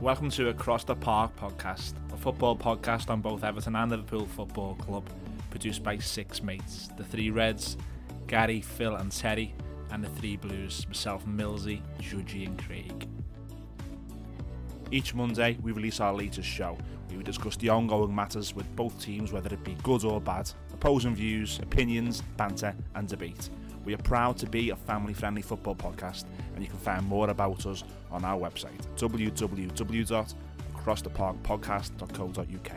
Welcome to Across the Park podcast, a football podcast on both Everton and Liverpool Football Club, produced by six mates the three Reds, Gary, Phil, and Terry, and the three Blues, myself, Millsy, Judgy, and Craig. Each Monday, we release our latest show. We discuss the ongoing matters with both teams, whether it be good or bad, opposing views, opinions, banter, and debate. We are proud to be a family friendly football podcast, and you can find more about us on our website www.acrosstheparkpodcast.co.uk.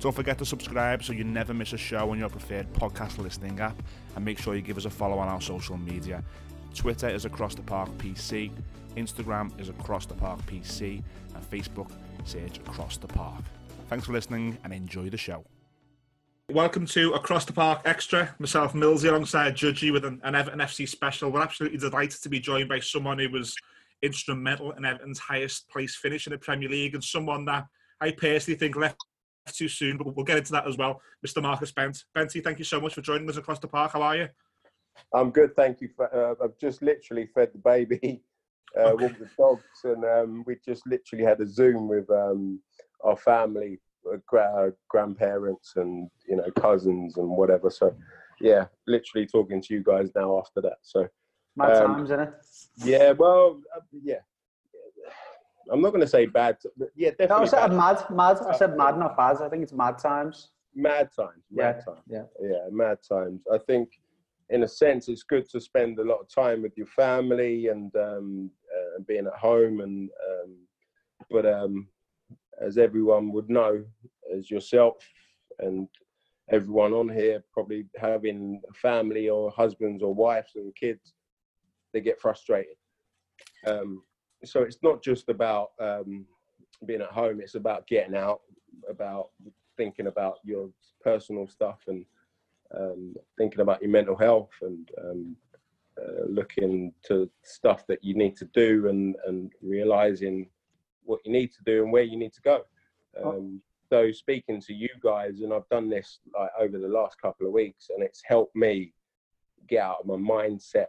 Don't forget to subscribe so you never miss a show on your preferred podcast listening app, and make sure you give us a follow on our social media. Twitter is Across the Park PC, Instagram is Across the Park PC, and Facebook search Across the Park. Thanks for listening and enjoy the show. Welcome to Across the Park Extra. Myself, Millsy, alongside Judgy with an, an Everton FC special. We're absolutely delighted to be joined by someone who was instrumental in Everton's highest place finish in the Premier League and someone that I personally think left too soon, but we'll get into that as well. Mr. Marcus Bent. Benty, thank you so much for joining us across the park. How are you? I'm good, thank you. For, uh, I've just literally fed the baby, uh, okay. walked the dogs, and um, we just literally had a Zoom with um, our family gra- grandparents and you know cousins and whatever. So yeah, literally talking to you guys now after that. So mad um, times, isn't it? Yeah, well, uh, yeah. I'm not going to say bad. yeah, definitely. No, I said mad, mad. I said mad, not bad. I think it's mad times. Mad times. Mad yeah, times. Yeah. Yeah, mad times. I think, in a sense, it's good to spend a lot of time with your family and um, uh, being at home and. Um, but um, as everyone would know, as yourself and everyone on here, probably having a family or husbands or wives and kids, they get frustrated. Um, so it's not just about um, being at home; it's about getting out, about thinking about your personal stuff and um, thinking about your mental health and um, uh, looking to stuff that you need to do and and realizing what you need to do and where you need to go. Oh. Um, so speaking to you guys, and I've done this like over the last couple of weeks, and it's helped me get out of my mindset,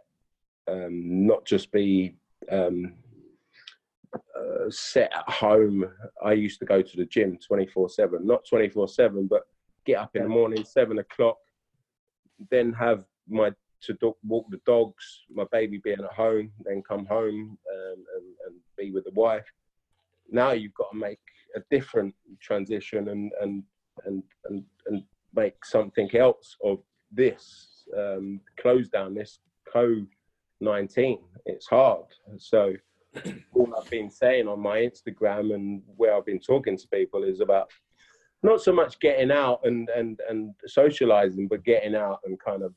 um, not just be um, uh, set at home. I used to go to the gym 24 7, not 24 7, but get up in the morning, seven o'clock, then have my to do, walk the dogs, my baby being at home, then come home um, and, and be with the wife now you've got to make a different transition and and and and, and make something else of this um, close down this COVID 19 it's hard. So all i've been saying on my instagram and where i've been talking to people is about not so much getting out and and and socializing but getting out and kind of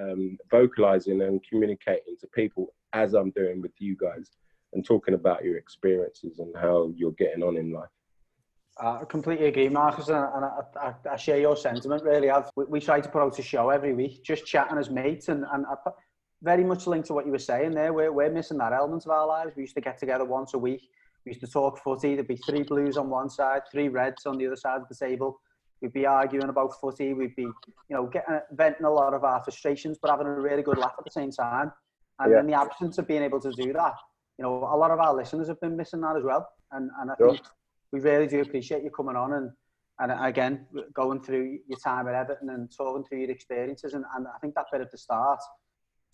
um, vocalizing and communicating to people as i'm doing with you guys and talking about your experiences and how you're getting on in life. I completely agree, Marcus, and I, I, I share your sentiment. Really, I've, we, we, try to put out a show every week, just chatting as mates, and, and I, very much linked to what you were saying there. We're, we're missing that element of our lives. We used to get together once a week. We used to talk footy. There'd be three blues on one side, three reds on the other side of the table. We'd be arguing about footy. We'd be, you know, getting venting a lot of our frustrations, but having a really good laugh at the same time. And yeah. in the absence of being able to do that, you know, a lot of our listeners have been missing that as well. And, and I think we really do appreciate you coming on and, and again, going through your time at Everton and talking through your experiences. And, and I think that bit at the start,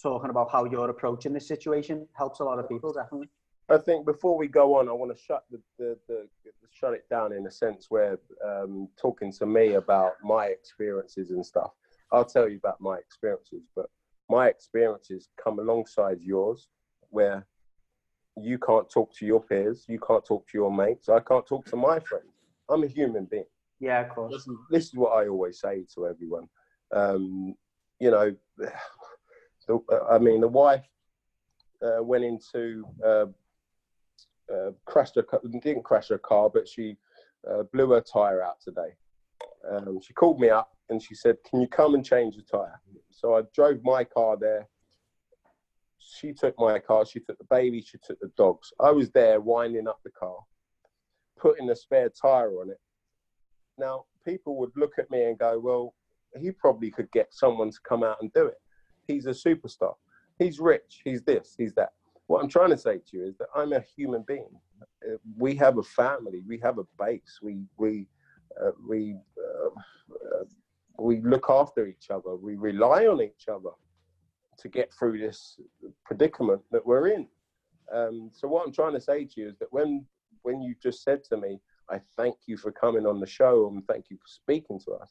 talking about how you're approaching this situation, helps a lot of people, definitely. I think before we go on, I want to shut the, the, the, the shut it down in a sense where um, talking to me about my experiences and stuff. I'll tell you about my experiences, but my experiences come alongside yours, where you can't talk to your peers, you can't talk to your mates, I can't talk to my friends. I'm a human being. Yeah, of course. This is, this is what I always say to everyone. Um, you know, the, I mean, the wife uh, went into uh, uh, crashed her didn't crash her car, but she uh, blew her tire out today. Um, she called me up and she said, "Can you come and change the tire?" So I drove my car there she took my car, she took the baby, she took the dogs. I was there winding up the car, putting a spare tire on it. Now, people would look at me and go, well, he probably could get someone to come out and do it. He's a superstar. He's rich. He's this, he's that. What I'm trying to say to you is that I'm a human being. uh, we have a family, we have a base, we we uh, we uh, uh, we look after each other, we rely on each other to get through this predicament that we're in. Um, so what I'm trying to say to you is that when when you just said to me, I thank you for coming on the show and thank you for speaking to us,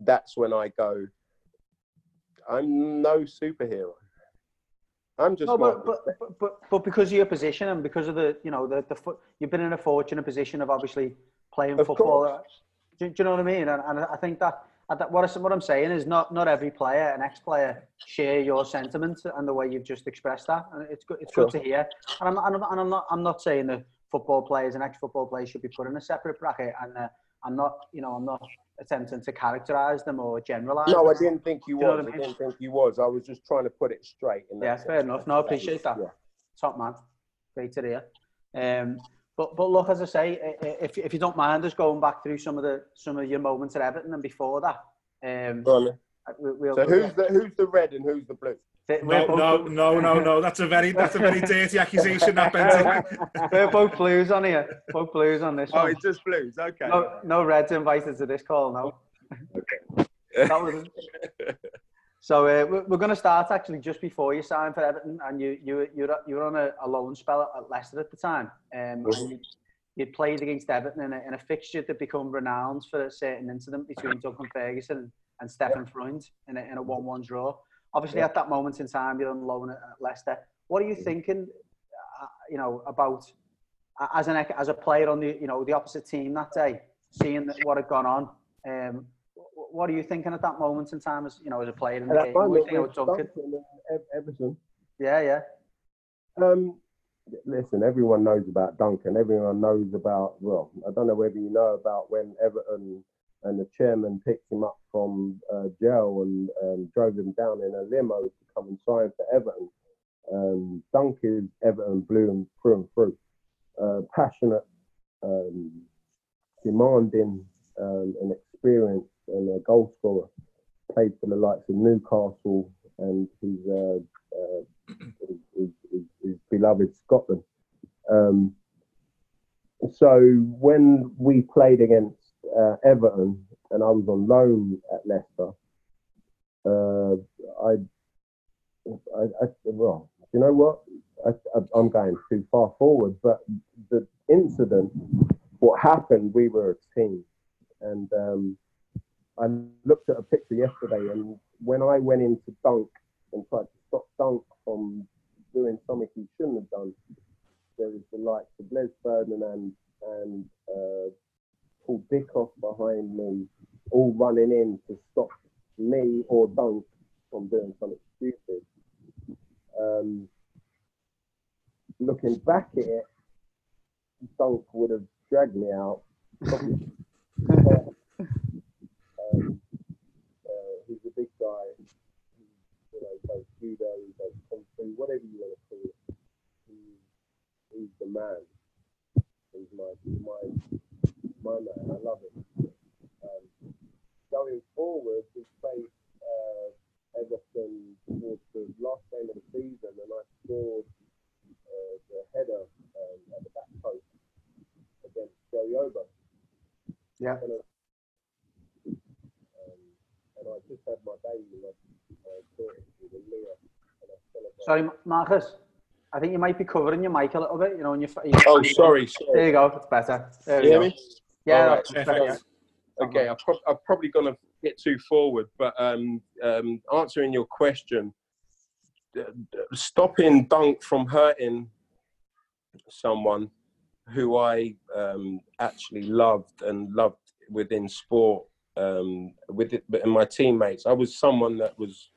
that's when I go, I'm no superhero. I'm just no, but, but, but, but, but because of your position and because of the, you know, the, the you've been in a fortunate position of obviously playing of football. Do, do, you know what I mean? And, and I think that, that what, I, what I'm saying is not, not every player, an ex-player, share your sentiments and the way you've just expressed that. And it's good, it's sure. good to hear. And I'm, and I'm, not, I'm not saying that football players and ex-football players should be put in a separate bracket. And uh, I'm not, you know, I'm not attempting to characterize them or generalize. No, them. I didn't think you, you was. I, mean? Didn't think you was. I was just trying to put it straight. yeah, fair enough. No, I appreciate that. Yeah. Top man. Great to hear. Um, but but look, as I say, if if you don't mind us going back through some of the some of your moments at Everton and before that. Um, we'll, so who's the who's the red and who's the blue? No, no, no, no, no. That's a very that's a very dirty accusation. That Benton. We're both blues on here. Both blues on this. Oh, one. it's just blues. Okay. No, no reds invited to this call. No. Okay. that was. So uh, we're going to start actually just before you signed for Everton, and you you you you were on a, a loan spell at Leicester at the time, um, you, you'd played against Everton in a, in a fixture that become renowned for a certain incident between Duncan Ferguson and, Stefan Freund in a, in a one-one draw. Obviously, yeah. at that moment in time, you're on loan at, Leicester. What are you thinking? Uh, you know about as an as a player on the you know the opposite team that day, seeing what had gone on. Um, what are you thinking at that moment in time as you know as a player in the game? What do you think Duncan? Everton. Yeah, yeah. Um, listen, everyone knows about Duncan. Everyone knows about well, I don't know whether you know about when Everton and the chairman picked him up from uh, jail and um, drove him down in a limo to come and sign for Everton. Um, Dunk is Everton blue and through and through. Uh, passionate, um, demanding, um, and experienced and a goal scorer. Played for the likes of Newcastle and his, uh, uh, his, his, his, beloved Scotland. Um, so when we played against uh, Everton and I was on loan at Leicester, uh, I, I, I, well, you know what? I, am going too far forward, but the incident, what happened, we were a team, and um, I looked at a picture yesterday, and when I went into Dunk and tried to stop Dunk from doing something he shouldn't have done, there was the likes of Les Ferdinand and uh, Paul Dickov behind me, all running in to stop me or Dunk from doing something stupid. Um, looking back at it, Dunk would have dragged me out. Um, uh, he's a big guy. He, you know, does judo, he does kung fu, whatever you want to call it. He, he's the man. He's my, my, my man. I love him. Um, going forward, we faced uh, Everton towards the last game of the season, and I scored uh, the header um, at the back post against Joe Yobo. Yeah. And, and I just had my baby. Sorry, Marcus. I think you might be covering your mic a little bit. You know, when you. Oh, sorry, sorry. There you go. It's better. There you hear me? Yeah. Right. yeah. Okay, I'm, pro- I'm probably going to get too forward, but um, um, answering your question, stopping Dunk from hurting someone who I um, actually loved and loved within sport um, with it, but my teammates, I was someone that was.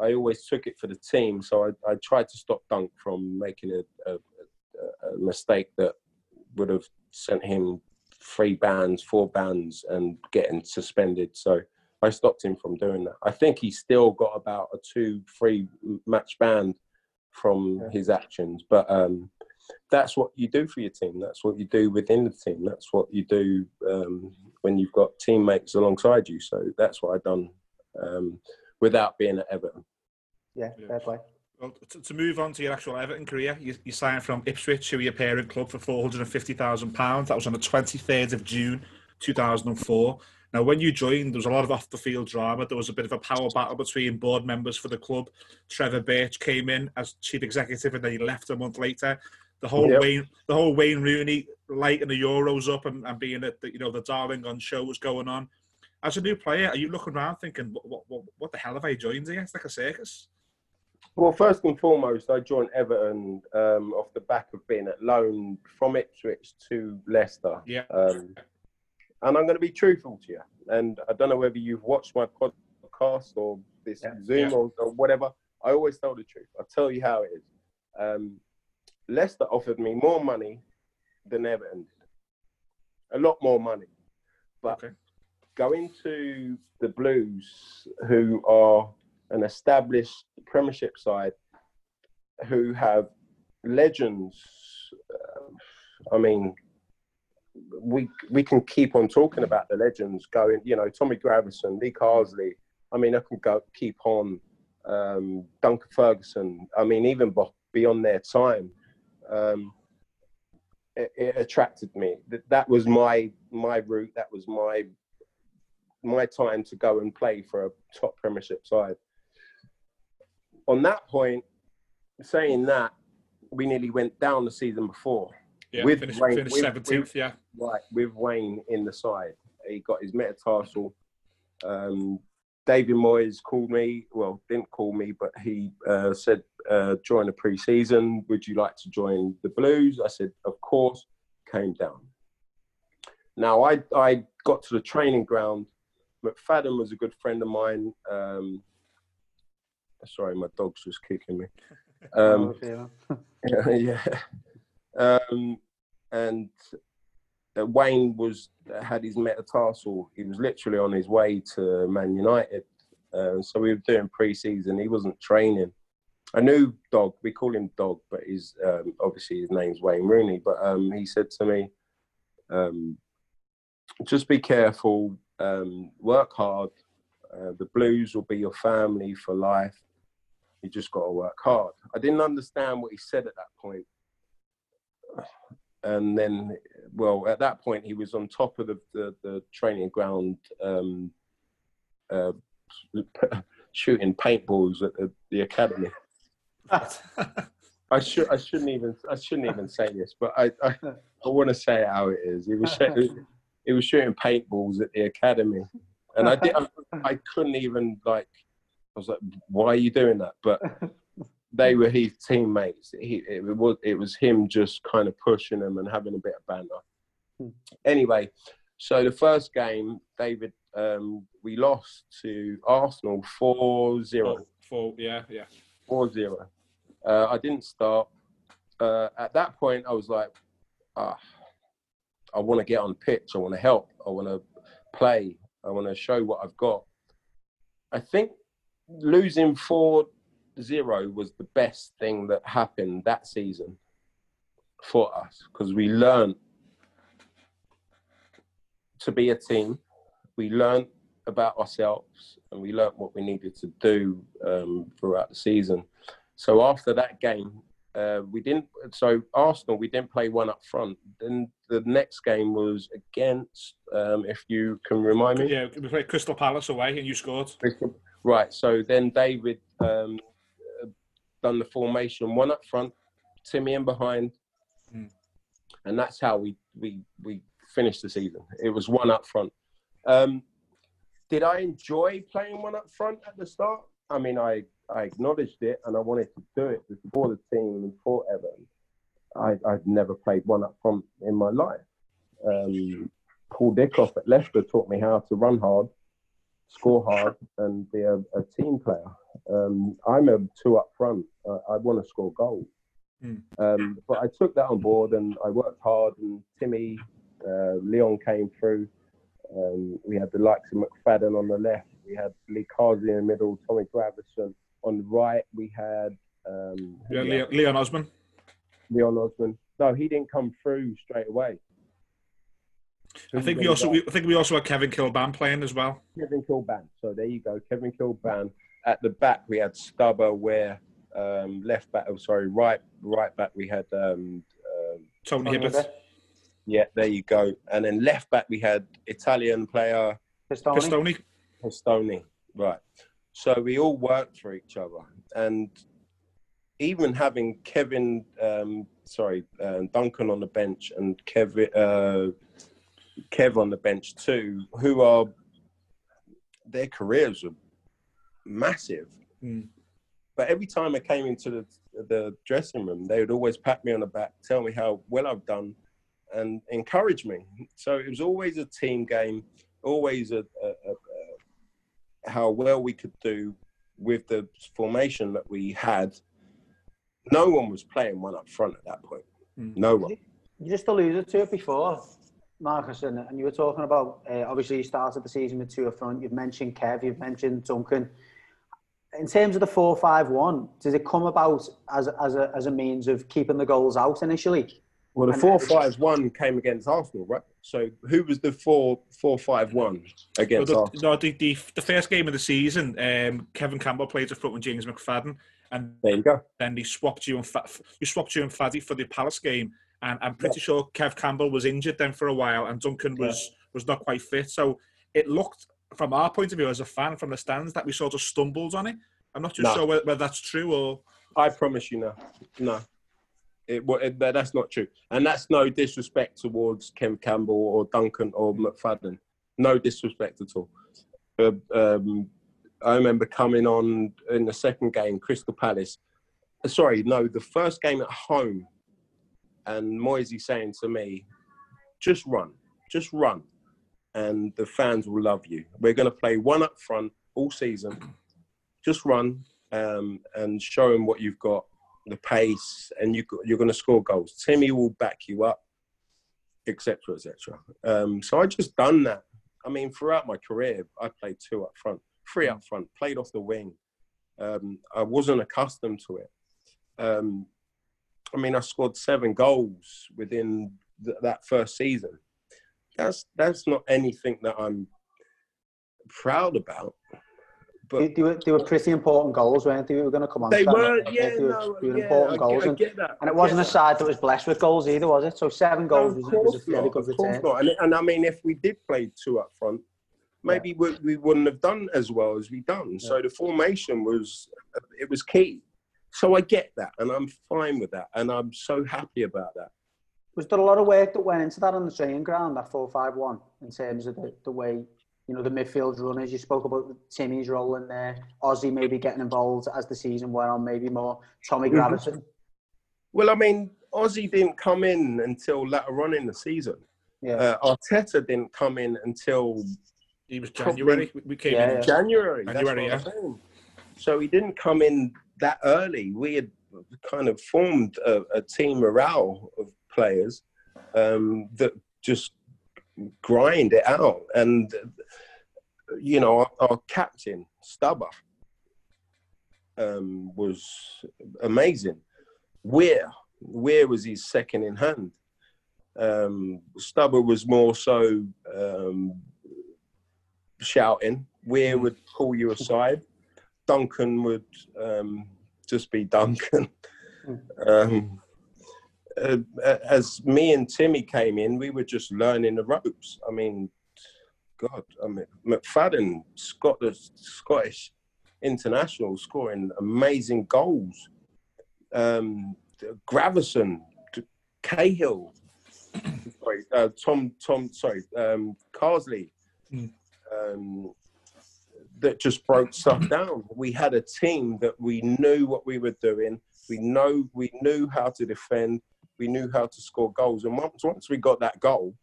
I always took it for the team, so I, I tried to stop Dunk from making a, a, a mistake that would have sent him three bans, four bans, and getting suspended. So I stopped him from doing that. I think he still got about a two, three match ban from yeah. his actions, but um, that's what you do for your team. That's what you do within the team. That's what you do um, when you've got teammates alongside you. So that's what I've done um, without being at Everton. Yeah, fair play. Well, to, to, move on to your actual Everton career, you, you signed from Ipswich, who were your parent club, for £450,000. That was on the 23rd of June 2004. Now, when you joined, there was a lot of off the field drama. There was a bit of a power battle between board members for the club. Trevor Birch came in as chief executive and then he left a month later. The whole yep. Wayne, the whole Wayne Rooney lighting the Euros up and, and being at the, you know the darling on show was going on. As a new player, are you looking around thinking, what, what, what the hell have I joined here? It's like a circus. Well, first and foremost, I joined Everton um, off the back of being at loan from Ipswich to Leicester. Yeah. Um, and I'm going to be truthful to you. And I don't know whether you've watched my podcast or this yeah. Zoom yeah. Or, or, whatever. I always tell the truth. I tell you how it is. Um, Leicester offered me more money than Everton did. A lot more money. But okay. going to the Blues, who are an established Premiership side who have legends. Uh, I mean, we we can keep on talking about the legends going. You know, Tommy Gravesen, Lee Carsley. I mean, I can go keep on. Um, Duncan Ferguson. I mean, even beyond their time, um, it, it, attracted me. That that was my my route. That was my my time to go and play for a top Premiership side on that point, saying that, we nearly went down the season before. Yeah, with finished, Wayne, finished with, 17th, with, yeah. Right, with Wayne in the side. He got his metatarsal. Um, David Moyes called me, well, didn't call me, but he uh, said, uh, join the pre-season. Would you like to join the Blues? I said, of course, came down. Now, I, I got to the training ground. McFadden was a good friend of mine. Um, Sorry, my dog's just kicking me. Um, yeah, yeah. Um, and uh, Wayne was had his metatarsal. He was literally on his way to Man United. Uh, so we were doing pre-season. He wasn't training. I knew Dog. We call him Dog, but he's um, obviously his name's Wayne Rooney. But um, he said to me, um, "Just be careful. Um, work hard. Uh, the Blues will be your family for life you just got to work hard. I didn't understand what he said at that point. And then, well, at that point, he was on top of the, the, the training ground um, uh, shooting paintballs at the, the academy. I should I shouldn't even I shouldn't even say this, but I I, I want to say how it is. He was he was shooting paintballs at the academy, and I did I, I couldn't even like was like, why are you doing that? But they were his teammates. He, it was it was him just kind of pushing them and having a bit of banter. Hmm. Anyway, so the first game, David, um, we lost to Arsenal 4-0. Four, yeah, yeah. 4-0. Uh, I didn't start. Uh, at that point, I was like, ah, I want to get on pitch. I want to help. I want to play. I want to show what I've got. I think losing 4 0 was the best thing that happened that season for us because we learned to be a team. We learned about ourselves and we learned what we needed to do um, throughout the season. So after that game, uh, we didn't. So Arsenal, we didn't play one up front. Then the next game was against, um, if you can remind me. Yeah, we played Crystal Palace away, and you scored. Crystal, Right. So then David um, done the formation one up front, Timmy in behind, mm. and that's how we we we finished the season. It was one up front. Um, did I enjoy playing one up front at the start? I mean, I I acknowledged it and I wanted to do it before the team and for Everton. I, I'd never played one up front in my life. Um, Paul Dickov at Leicester taught me how to run hard score hard and be a, a team player. Um, I'm a two up front. Uh, I want to score goals. Mm. Um, but I took that on board and I worked hard. And Timmy, uh, Leon came through. Um, we had the likes of McFadden on the left. We had Lee Carsley in the middle. Tommy Gravesen on the right. We had um, yeah, Leon, Leon Osman. Leon Osman. No, he didn't come through straight away. I think we also we, I think we also had Kevin Kilbane playing as well. Kevin Kilbane. So there you go, Kevin Kilbane. At the back we had Stubber, where Um, left back, oh, sorry, right right back we had um, um Tony Hibbert. Yeah, there you go. And then left back we had Italian player Pistone. Pistone. Pistone. Right. So we all worked for each other, and even having Kevin, um, sorry, uh, Duncan on the bench and Kevin, uh, Kev on the bench too, who are their careers are massive. Mm. But every time I came into the the dressing room, they would always pat me on the back, tell me how well I've done, and encourage me. So it was always a team game, always a, a, a, a how well we could do with the formation that we had. No one was playing one up front at that point. Mm. No one. You just alluded to it before, Marcus, and, and you were talking about uh, obviously you started the season with two up front. You've mentioned Kev, you've mentioned Duncan. In terms of the four-five-one, does it come about as as a as a means of keeping the goals out initially? Well, the And- four five one came against Arsenal, right? So who was the four four five one No, against the, Arsenal? no, the, the, the first game of the season, um, Kevin Campbell played up front with James McFadden, and There you go. then they swapped you and Fa- you swapped you and Faddy for the Palace game, and I'm pretty sure Kev Campbell was injured then for a while, and Duncan was was not quite fit. So it looked, from our point of view as a fan from the stands, that we sort of stumbled on it. I'm not too No. sure whether, whether that's true or I promise you, no, no, it, it, that's not true, and that's no disrespect towards Kev Campbell or Duncan or McFadden. No disrespect at all. Uh, um, I remember coming on in the second game, Crystal Palace. uh, Sorry, no, the first game at home, and Moyesy saying to me, "Just run, just run, and the fans will love you. We're going to play one up front all season. Just run um, and show them what you've got, the pace, and you, you're going to score goals. Timmy will back you up, etc., etc. Um, so I just done that. I mean, throughout my career, I played two up front, three up front, played off the wing. Um, I wasn't accustomed to it. I mean, I scored seven goals within th- that first season. That's that's not anything that I'm proud about. But they, were, they were pretty important goals, weren't they? We were going to come on. they that. were, yeah, they were, no, they were yeah, important I, goals, I and, and it wasn't a side that was blessed with goals either, was it? So seven goals of was, was a fairly good return. not. And, and I mean, if we did play two up front, maybe we, we wouldn't have done as well as we done. So the formation was it was key. So I get that, and I'm fine with that, and I'm so happy about that. Was there a lot of work that went into that on the training ground, that 4 5 1, in terms of the, the way, you know, the midfield runners? You spoke about Timmy's role in there, Ozzy maybe getting involved as the season went on, maybe more, Tommy Mhm. Gravesen. Well, I mean, Ozzy didn't come in until later on in the season. Yeah. Uh, Arteta didn't come in until he was January. We- We came Yeah, in. yeah. January. That's January, what I'm. So he didn't come in that early. We had kind of formed a, a team morale of players um, that just grind it out. And, you know, our, our captain, Stubber, um, was amazing. Weir, Weir was his second in hand. Um, Stubber was more so um, shouting. Weir would pull you aside. Duncan would um, just be Duncan. Um, uh, as me and Timmy came in, we were just learning the ropes. I mean, God, I mean, McFadden, Scottish, Scottish international, scoring amazing goals. Um, Gravesen, Cahill, sorry, uh, Tom, Tom, sorry, um, Carsley, Mm. um, that just broke stuff down. We had a team that we knew what we were doing. We know we knew how to defend. We knew how to score goals. And once once we got that goal,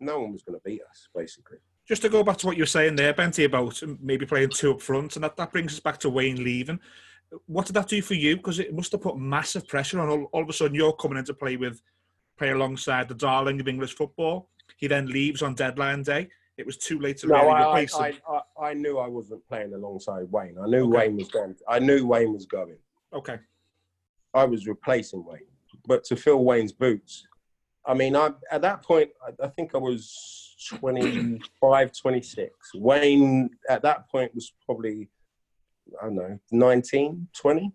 no one was going to beat us. Basically, Just to go back to what you were saying there, Benty, about maybe playing two up front, and that, that brings us back to Wayne leaving. What did that do for you? Because it must have put massive pressure on. All, all of a sudden, you're coming in to play with, play alongside the darling of English football. He then leaves on deadline day. It was too late to no, really I, replace I, him. I, I, I knew I wasn't playing alongside Wayne. I knew Okay. Wayne was going. I knew Wayne was going. Okay. I was replacing Wayne, but to fill Wayne's boots. I mean, I at that point, I, I think I was 25, 26. Wayne at that point was probably, I don't know, 19, 20.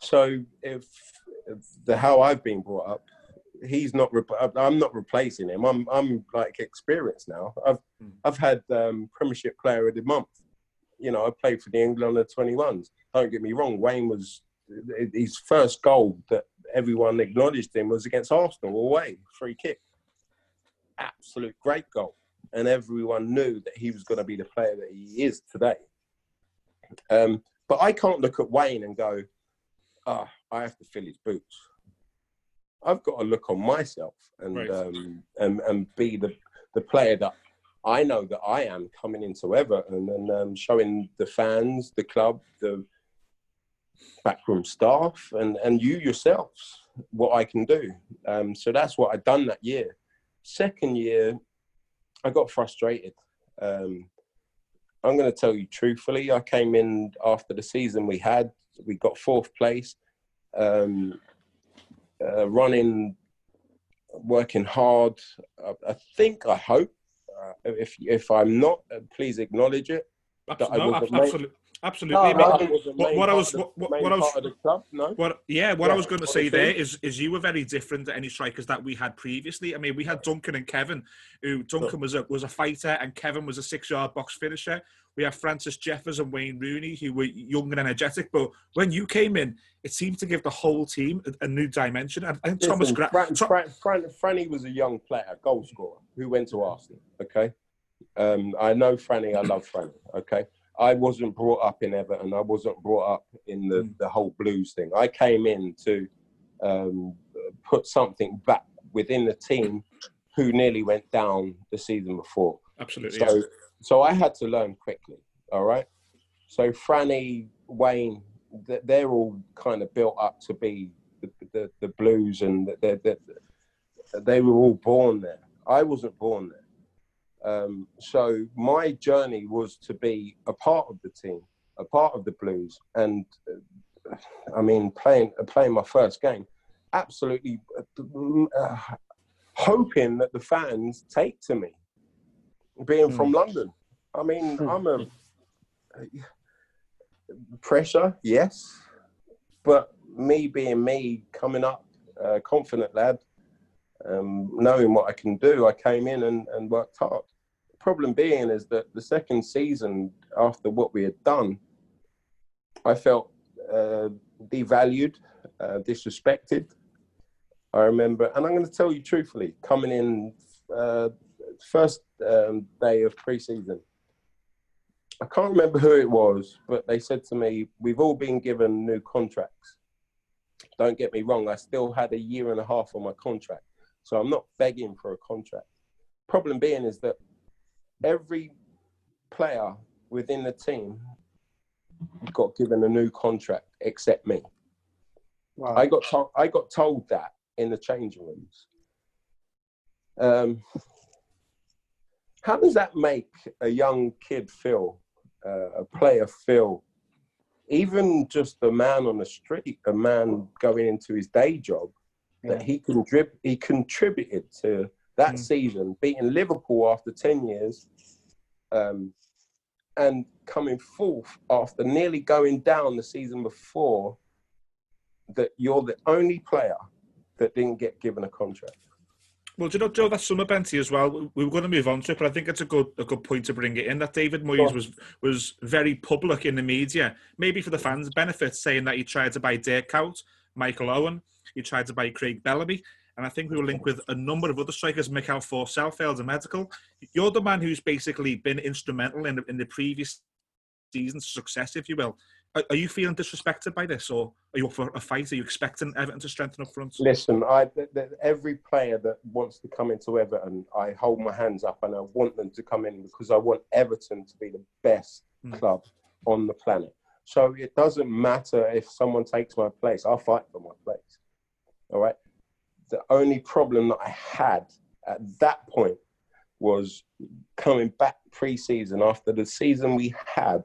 So if, if the how I've been brought up, he's not. Rep- I'm not replacing him. I'm I'm like experienced now. I've Mm. I've had um, Premiership Player of the Month. You know, I played for the England under 21s. Don't get me wrong. Wayne was his first goal that everyone acknowledged him was against Arsenal away, free kick. Absolute great goal, and everyone knew that he was going to be the player that he is today. Um, but I can't look at Wayne and go, "Ah, I have to fill his boots." I've got to look on myself and Right. um, and and be the the player that I know that I am coming into Everton and um, showing the fans, the club, the backroom staff, and and you yourselves what I can do. Um, so that's what I've done that year. Second year, I got frustrated. Um, I'm going to tell you truthfully. I came in after the season we had. We got fourth place. Um, uh, running, working hard. I, I think, I hope. Uh, if if I'm not, uh, please acknowledge it. No, ab- absolutely, absolutely. No, no, what- what I was- what- what- what I was- part of the club. No. What, yeah, what I was going to say there is, is, you were very different to any strikers that we had previously. I mean, we had Duncan and Kevin, who Duncan was a was a fighter and Kevin was a six yard box finisher. We have Francis Jeffers and Wayne Rooney, who were young and energetic. But when you came in, it seemed to give the whole team a, a new dimension. And, and Thomas Listen, Gra- Fran, Tom- Fran, Fran, Franny was a young player, goal scorer, who went to Arsenal. Okay, um, I know Franny. I love Franny. Okay, I wasn't brought up in Everton. I wasn't brought up in the, Mm. the whole Blues thing. I came in to um, put something back within the team who nearly went down the season before. absolutely. So, so I had to learn quickly. All right. So Franny, Wayne, they're all kind of built up to be the the, the Blues, and they they they were all born there. I wasn't born there. Um, so my journey was to be a part of the team, a part of the Blues, and uh, I mean playing playing my first game, absolutely uh, hoping that the fans take to me, being from London. I mean, Hmm. I'm a pressure, yes, but me being me, coming up, uh, confident lad, um, knowing what I can do, I came in and, and worked hard. The problem being is that the second season, after what we had done, I felt uh, devalued, uh, disrespected. I remember, and I'm going to tell you truthfully, coming in uh, first um, day of pre-season, I can't remember who it was, but they said to me, "We've all been given new contracts." Don't get me wrong; I still had a year and a half on my contract, so I'm not begging for a contract. Problem being is that every player within the team got given a new contract except me. Wow. I got told, I got told that in the changing rooms. Um, how does that make a young kid feel, uh, a player feel, even just a man on the street, a man going into his day job, that he he contributed to that Mm. season, beating Liverpool after ten years, um, and coming fourth after nearly going down the season before. That you're the only player that didn't get given a contract. Well, do you know, Joe, that's summer Benty as well. We were going to move on to it, but I think it's a good a good point to bring it in. That David Moyes was was very public in the media, maybe for the fans' benefit, saying that he tried to buy Dirk Kuyt, Michael Owen, he tried to buy Craig Bellamy, and I think we were linked with a number of other strikers, Mikael Forssell, failed a medical. You're the man who's basically been instrumental in the, in the previous season's success, if you will. Are, are you feeling disrespected by this, or are you up for a fight? Are you expecting Everton to strengthen up front? Listen, I th- th- every player that wants to come into Everton, I hold my hands up and I want them to come in because I want Everton to be the best Hmm. club on the planet. So it doesn't matter if someone takes my place. I'll fight for my place. All right. The only problem that I had at that point was coming back pre-season after the season we had,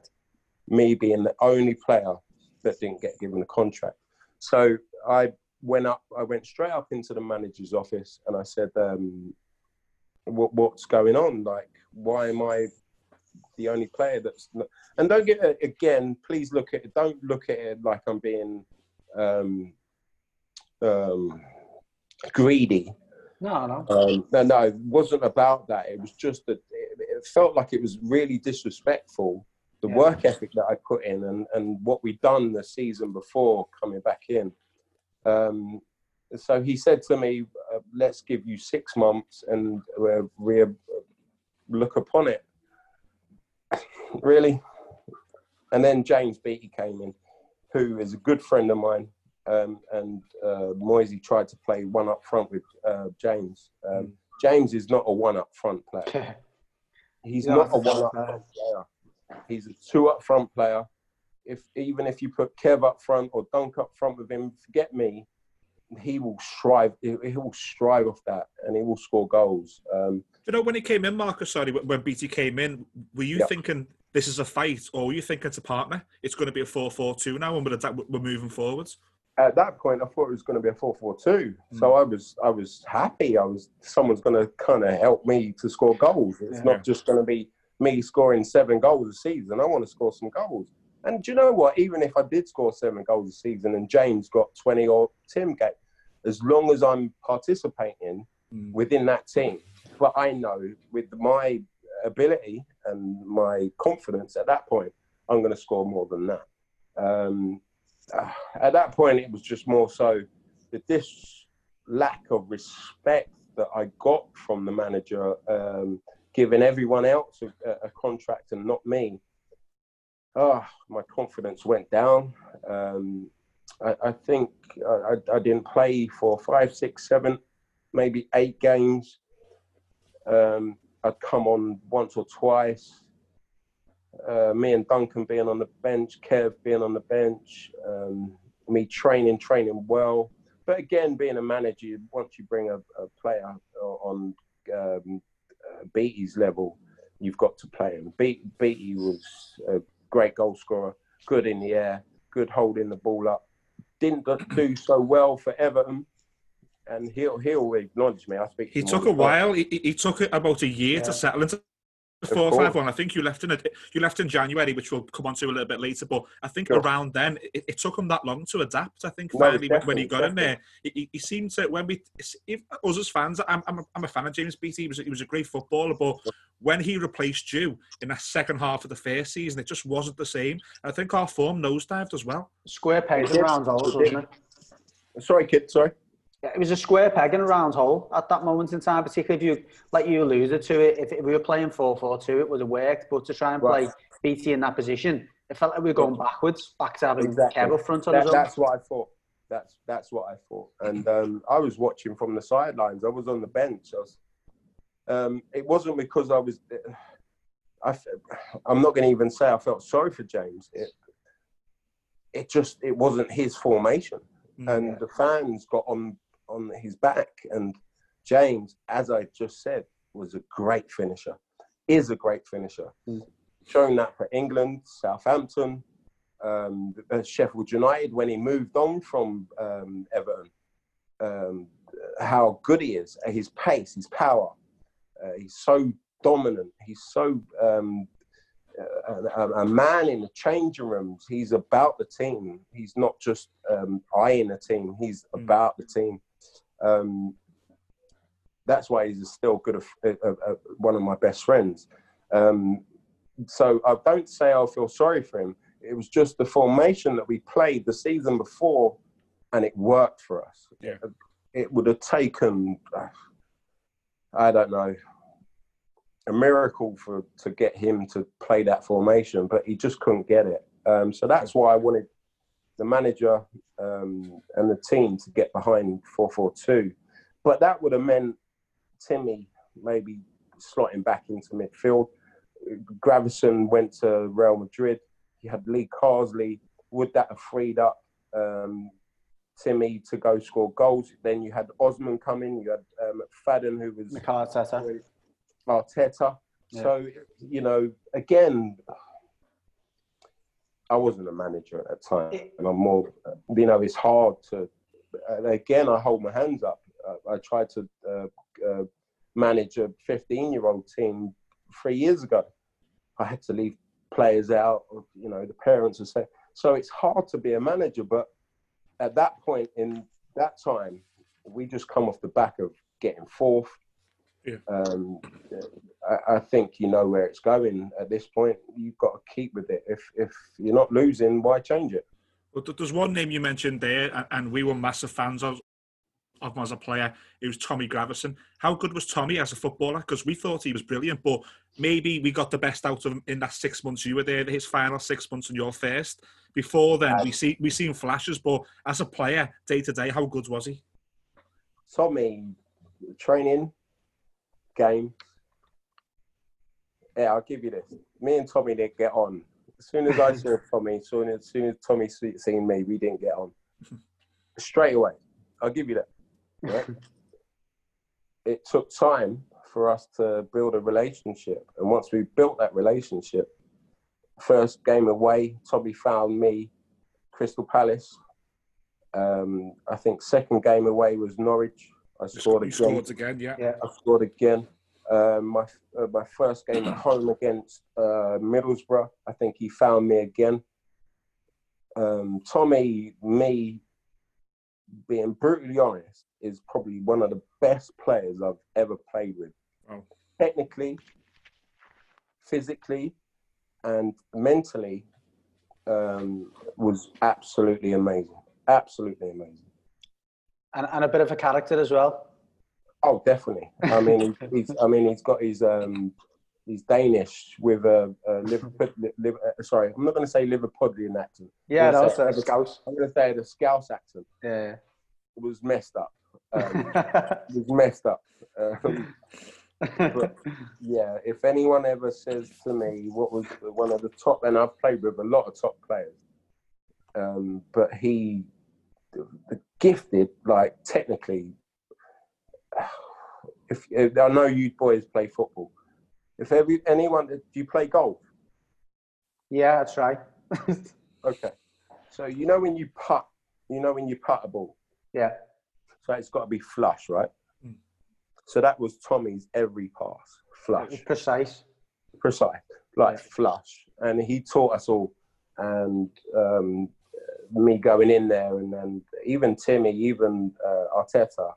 me being the only player that didn't get given a contract. So I went up. I went straight up into the manager's office and I said, um, what, "What's going on? Like, why am I the only player that's?" Not... And don't get it again. Please look at it. Don't look at it like I'm being um, um, greedy. No, no. Um, no, no, it wasn't about that. It was just that it, it felt like it was really disrespectful. The Yeah. work ethic that I put in and, and what we'd done the season before coming back in. Um, so he said to me, uh, "Let's give you six months and re- look upon it." Really, and then James Beattie came in, who is a good friend of mine, um, and uh, Moyesy tried to play one up front with uh, James. Um, James is not a one up front player. He's not a one up front player. He's a two up front player. If even if you put Kev up front or Dunk up front with him, forget me. He will strive. He he will strive off that, and he will score goals. Um, you know when he came in, Marcus? Sorry, when BT came in, were you Yeah. thinking this is a fight, or were you thinking to partner? It's going to be a four-four-two now, and we're, moving forwards. at that point, I thought it was going to be a four-four-two. So I was, I was happy. I was someone's going to kind of help me to score goals. It's Yeah. not just going to be me scoring seven goals a season. I want to score some goals. And do you know what? Even if I did score seven goals a season and James got twenty or Tim get, as long as I'm participating Mm. within that team, but I know with my ability and my confidence at that point, I'm going to score more than that. Um, at that point, it was just more so that this lack of respect that I got from the manager, um, giving everyone else a, a contract and not me. Oh, my confidence went down. Um, I, I think I, I- didn't play for five, six, seven, maybe eight games. Um, I'd come on once or twice. Uh, me and Duncan being on the bench, Kev being on the bench, um, me training, training well. But again, being a manager, once you bring a, a player on um, uh, Beattie's level, you've got to play him. Be- Beattie was a great goal scorer, good in the air, good holding the ball up. Didn't do so well for Everton, and he'll he'll acknowledge me. I speak. He took a while. He, he- took about a year Yeah. to settle into four course. five one. I think you left in a, you left in January, which we'll come on to a little bit later. But I think Sure. around then it, it took him that long to adapt. I think No, finally when, when he got definitely, in there, he- he, he seemed to when we if us as fans, I'm I'm a, I'm a fan of James Beattie. He was he was a great footballer, but when he replaced you in the second half of the first season, it just wasn't the same. And I think our form nosedived as well. Square peg It and round holes, wasn't it? Sorry, kid. Sorry. Yeah, It was a square peg in a round hole at that moment in time, particularly if you, like you alluded to it, if, if we were playing 4 4 2, it would have worked. But to try and play Right. BT in that position, it felt like we were going backwards, back to having Exactly. Kev up front on That, his own. that's what I thought. That's that's what I thought. And um, I was watching from the sidelines. I was on the bench. I was, um, it wasn't because I was. I, I'm not going to even say I felt sorry for James. It, it just it wasn't his formation, and the fans got on on his back. And James, as I just said, was a great finisher. Is a great finisher. Mm. Shown that for England, Southampton, um, uh, Sheffield United when he moved on from um, Everton. Um, how good he is, uh, his pace, his power. Uh, he's so dominant. He's so um, a, a, a man in the changing rooms. He's about the team. He's not just um, eyeing the team. He's Mm. about the team. Um, that's why he's still good. One of my best friends. Um, so I don't say I feel sorry for him. It was just the formation that we played the season before, and it worked for us. Yeah. It would have taken, uh, I don't know, a miracle for to get him to play that formation, but he just couldn't get it. Um, so that's why I wanted the manager um, and the team to get behind 4-4-2. But that would have meant Timmy maybe slotting back into midfield. Gravesen went to Real Madrid. You had Lee Carsley. Would that have freed up um, Timmy to go score goals? Then you had Osman coming. You had um, McFadden, who was Mikel Arteta. Arteta. Yeah. So, you know, again, I wasn't a manager at that time. And I'm more, you know, it's hard to, again, I hold my hands up. Uh, I tried to uh, uh, manage a 15 year old team three years ago. I had to leave players out, you know, the parents are saying, so it's hard to be a manager, but at that point in that time, we just come off the back of getting fourth. Yeah. Um, I, I think you know where it's going at this point. You've got to keep with it. If if you're not losing, why change it? But there's one name you mentioned there, and we were massive fans of, of him as a player. It was Tommy Gravesen. How good was Tommy as a footballer? Because we thought he was brilliant, but maybe we got the best out of him in that six months you were there, his final six months and your first. Before then, we see we seen flashes, but as a player, day to day, how good was he? Tommy, training, game. Yeah, I'll give you this. Me and Tommy didn't get on. As soon as I saw Tommy, as soon as, as soon as Tommy sweet seen me, we didn't get on. Straight away. I'll give you that. Right? it took time for us to build a relationship. And once we built that relationship, first game away, Tommy found me, Crystal Palace. Um, I think second game away was Norwich. I scored again. Scored again, yeah. Yeah, I scored again. Uh, my uh, my first game at home against uh, Middlesbrough, I think he found me again. Um, Tommy, me, being brutally honest, is probably one of the best players I've ever played with. Oh. Technically, physically, and mentally, um, was absolutely amazing. Absolutely amazing. And, and a bit of a character as well. Oh, definitely. I mean, he's. I mean, he's got his. Um, he's Danish with a, a Liverpool. Liver, uh, sorry, I'm not going to say Liverpudlian accent. Yeah, I'm gonna no, say- it's a Scouse. I'm going to say the Scouse accent Yeah. was messed up. Um, it was messed up. Um, yeah, if anyone ever says to me what was one of the top, and I've played with a lot of top players, um, but he, the, the gifted, like technically, if, if I know you boys play football, if every anyone, do you play golf? yeah, that's right. Okay, so you know when you putt, you know when you putt a ball, yeah. so it's got to be flush, right? Mm. So that was Tommy's every pass, flush. Precise. precise, like flush. And he taught us all. And um, me going in there, and then even Timmy, even uh, Arteta,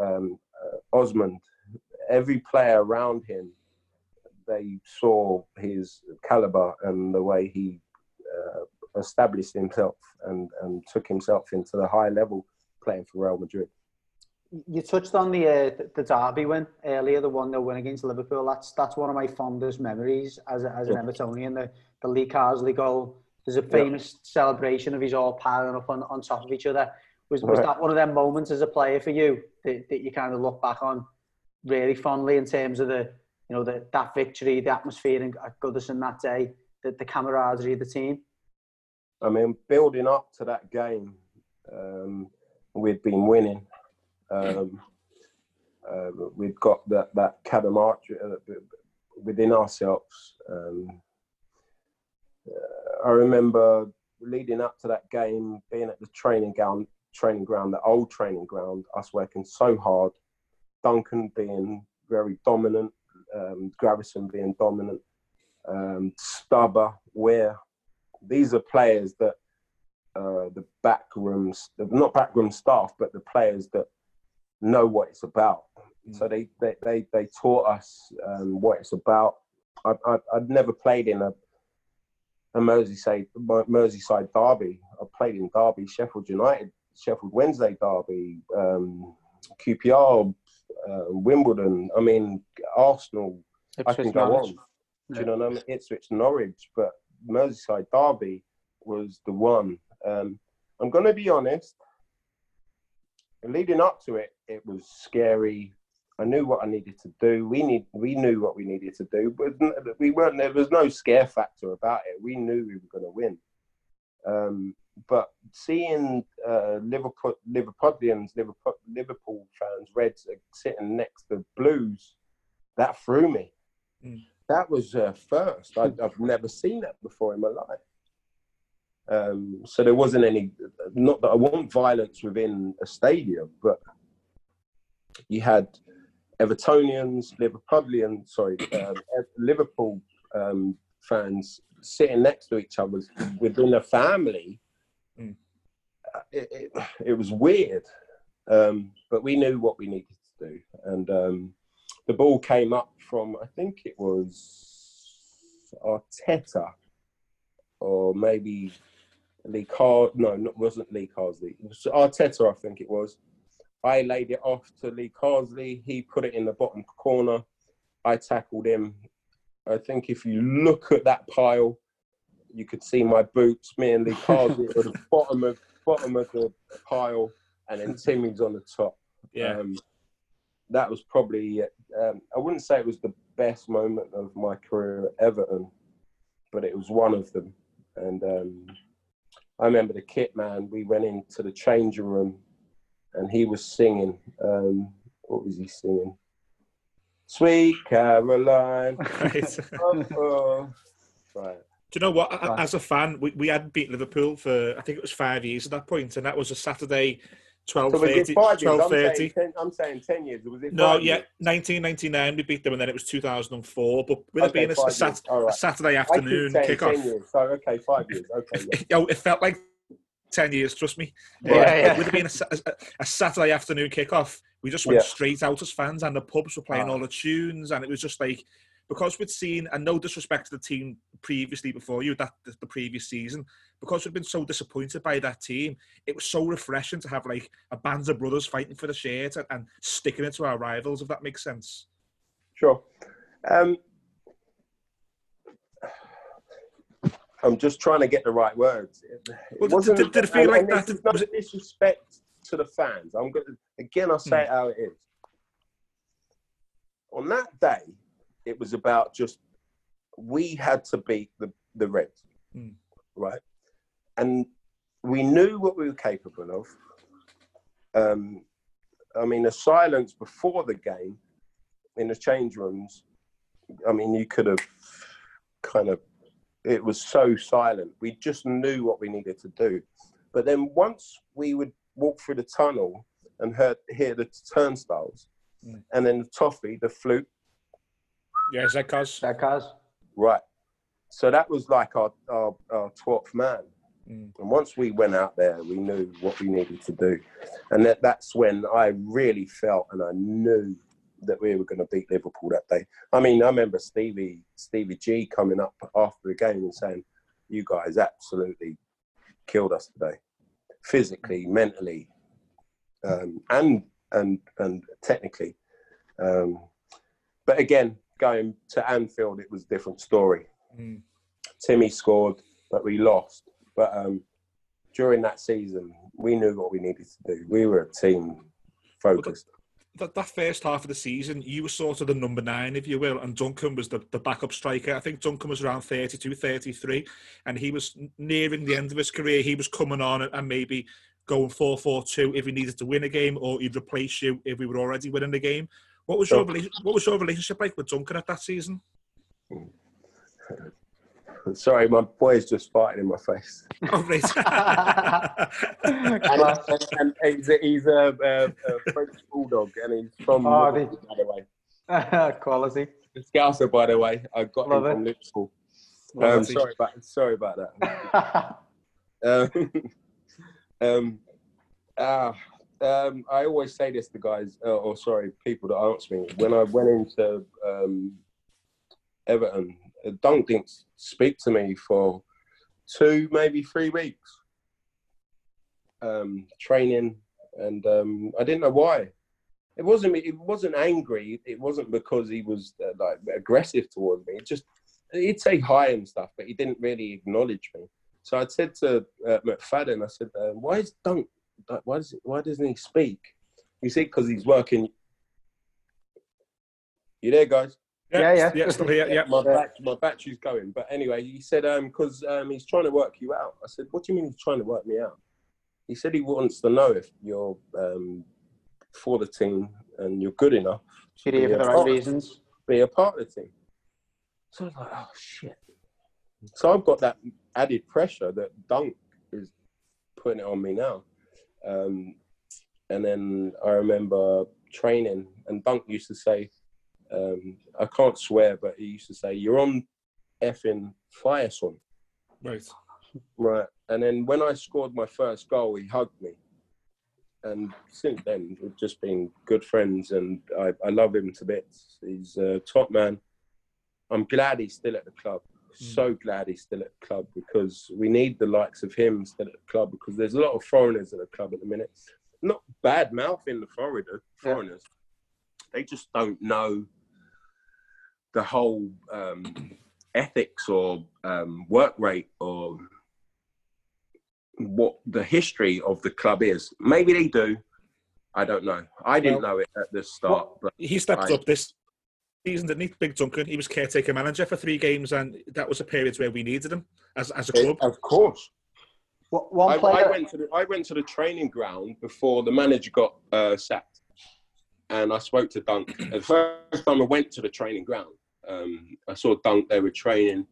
um, uh, Osman, every player around him, they saw his caliber and the way he uh, established himself and, and took himself into the high level playing for Real Madrid. You touched on the uh, the Derby win earlier, the one 0 win against Liverpool. That's that's one of my fondest memories as a, as an. Evertonian. The the Lee Carsley goal. There's a famous celebration of his all piling up on, on top of each other. Was was Right. that one of them moments as a player for you that, that you kind of look back on really fondly in terms of the you know the, that victory, the atmosphere in, at Goodison that day, the, the camaraderie of the team. I mean, building up to that game, um, we'd been winning. Um, uh, we'd got that that camaraderie uh, within ourselves. Um, uh, I remember leading up to that game, being at the training ground, training ground, the old training ground, us working so hard. Duncan being very dominant, um, Gravesen being dominant, um, Stubber, Weir. These are players that uh, the back rooms, not backroom staff, but the players that know what it's about. So they, they, they, they taught us um, what it's about. I, I, I'd never played in a, a Merseyside, Merseyside derby. I played in Derby, Sheffield United, Sheffield Wednesday derby, um, QPR, uh, Wimbledon. I mean, Arsenal. I can go on. Do you know what I mean? Ipswich, Norwich, but Merseyside derby was the one. Um, I'm going to be honest. Leading up to it, it was scary. I knew what I needed to do. We need, we knew what we needed to do, but we weren't. There was no scare factor about it. We knew we were going to win. Um, but seeing uh, Liverpool, Liverpudlians, Liverpool, Liverpool fans, Reds uh, sitting next to Blues, that threw me. Mm. That was uh, first. I, I've never seen that before in my life. Um, so there wasn't any. Not that I want violence within a stadium, but you had Evertonians, Liverpudlians, sorry, um, Liverpool um, fans sitting next to each other within a family. Mm. It, it, it was weird, um, but we knew what we needed to do, and um, the ball came up from I think it was Arteta or maybe Lee Car. No, it wasn't Lee Carsley. It was Arteta, I think it was. I laid it off to Lee Carsley. He put it in the bottom corner. I tackled him. I think if you look at that pile, you could see my boots. Me and Lee Carsley at the bottom of bottom of the pile, and then Timmy's on the top. Yeah. Um, that was probably. Um, I wouldn't say it was the best moment of my career at Everton, but it was one of them. And um, I remember the kit man. We went into the changing room, and he was singing. Um, what was he singing? Sweet Caroline. Right. oh, oh. Right. Do you know what? Right. As a fan, we, we hadn't beaten Liverpool for I think it was five years at that point, and that was a Saturday, twelve So thirty. five years? Twelve I'm saying, thirty. 10, I'm saying 10 years. Was it No, yeah, nineteen ninety nine we beat them, and then it was two thousand and four. But with it being a, a, sat-. All a. Saturday afternoon kickoff, So, okay, five years. Okay, yeah. It felt like ten years. Trust me. Yeah, Uh, yeah. It would have been a, a Saturday afternoon kickoff, we just went Yeah. straight out as fans, and the pubs were playing Ah. all the tunes, and it was just like because we'd seen, and no disrespect to the team previously before you, that the, the previous season, because we'd been so disappointed by that team, it was so refreshing to have like a band of brothers fighting for the shirt and, and sticking it to our rivals, if that makes sense. Sure. Um, I'm just trying to get the right words. It, Well, did- did- did it feel and- like and this that? is no Was it- disrespect to the fans. I'm going again. I'll say it how it is. On that day, it was about just we had to beat the the Reds, Mm. right? And we knew what we were capable of. Um, I mean, the silence before the game in the change rooms. I mean, you could have kind of. It was so silent. We just knew what we needed to do. But then once we would walk through the tunnel and heard, hear the turnstiles, Mm. and then the toffee, the flute, Yeah, is that cause? Z-Cars. right. So that was like our, our, our 12th man. Mm. And once we went out there, we knew what we needed to do. And that, that's when I really felt and I knew that we were going to beat Liverpool that day. I mean, I remember Stevie, Stevie G coming up after the game and saying, You guys absolutely killed us today, physically, mentally, um, and, and, and technically. Um, but again, going to Anfield, it was a different story. Mm. Timmy scored, but we lost. But um, during that season, we knew what we needed to do. We were a team focused. That, that first half of the season, you were sort of the number nine, if you will, and Duncan was the, the backup striker. I think Duncan was around 32, 33, and he was nearing the end of his career. He was coming on and, and maybe going 4 4 2 if he needed to win a game, or he'd replace you if we were already winning the game. What was, your, what was your relationship like with Duncan at that season? Sorry, my boy's just farted in my face. Oh, right. And, Class. and he's, a, he's a, a, a French bulldog, and he's from Oh, Liverpool, by the way. Quality. Scouser, by the way. I got Love him it. from Liverpool. Um, sorry about sorry about that. Um, um, ah, um, I always say this to guys, uh, or sorry, people that answer me. When I went into um, Everton, uh, Dunk didn't speak to me for two, maybe three weeks. Um, training, and um, I didn't know why. It wasn't. It wasn't angry. It wasn't because he was uh, like aggressive towards me. It just he'd say hi and stuff, but he didn't really acknowledge me. So I said to uh, McFadden, I said, uh, "Why is Dunk? Why does why doesn't he speak?" He said, "Because he's working." You there, guys? Yeah, yeah. Yeah, still here. Yeah. My bat- my battery's going. But anyway, he said, "Um, because um, he's trying to work you out." I said, "What do you mean he's trying to work me out?" He said he wants to know if you're um, for the team and you're good enough Should he here for the right reasons. be a part of the team. So I was like, oh shit. So I've got that added pressure that Dunk is putting it on me now. Um, and then I remember training, and Dunk used to say, um, I can't swear, but he used to say, You're on effing fire son. Right. Right. And then when I scored my first goal, he hugged me. And since then, we've just been good friends, and I, I love him to bits. He's a top man. I'm glad he's still at the club. So glad he's still at the club because we need the likes of him still at the club because there's a lot of foreigners at the club at the minute. Not bad mouth in the Florida foreigners. They just don't know the whole um, ethics or um, work rate or what the history of the club is. Maybe they do. I don't know. I didn't Well- know it at the start, but He stepped I- up this season, didn't he? Big Duncan. He was caretaker manager for three games, and that was a period where we needed him as, as a club. of course. Wha- One I, player. I went to the I went to the training ground before the manager got uh, sacked, and I spoke to Dunk. the first time I went to the training ground, um, I saw Dunk. They were training.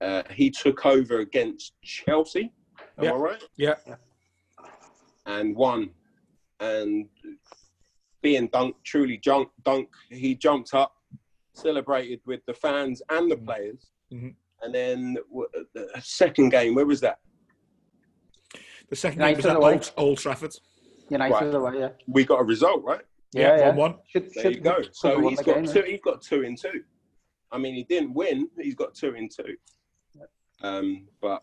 Uh, he took over against Chelsea. Am Yeah. I right? Yeah. And won. And being Dunk, truly junk, Dunk, he jumped up, celebrated with the fans and the players. Mhm. And then w- the second game, where was that? The second United game was at. Old, Old Trafford. United Right. away, yeah. We got a result, right? Yeah, yeah. one-one. Should, There should, you go. So won he's the got game, two. He's got two in two. I mean, he didn't win. He's got two in two. Um, but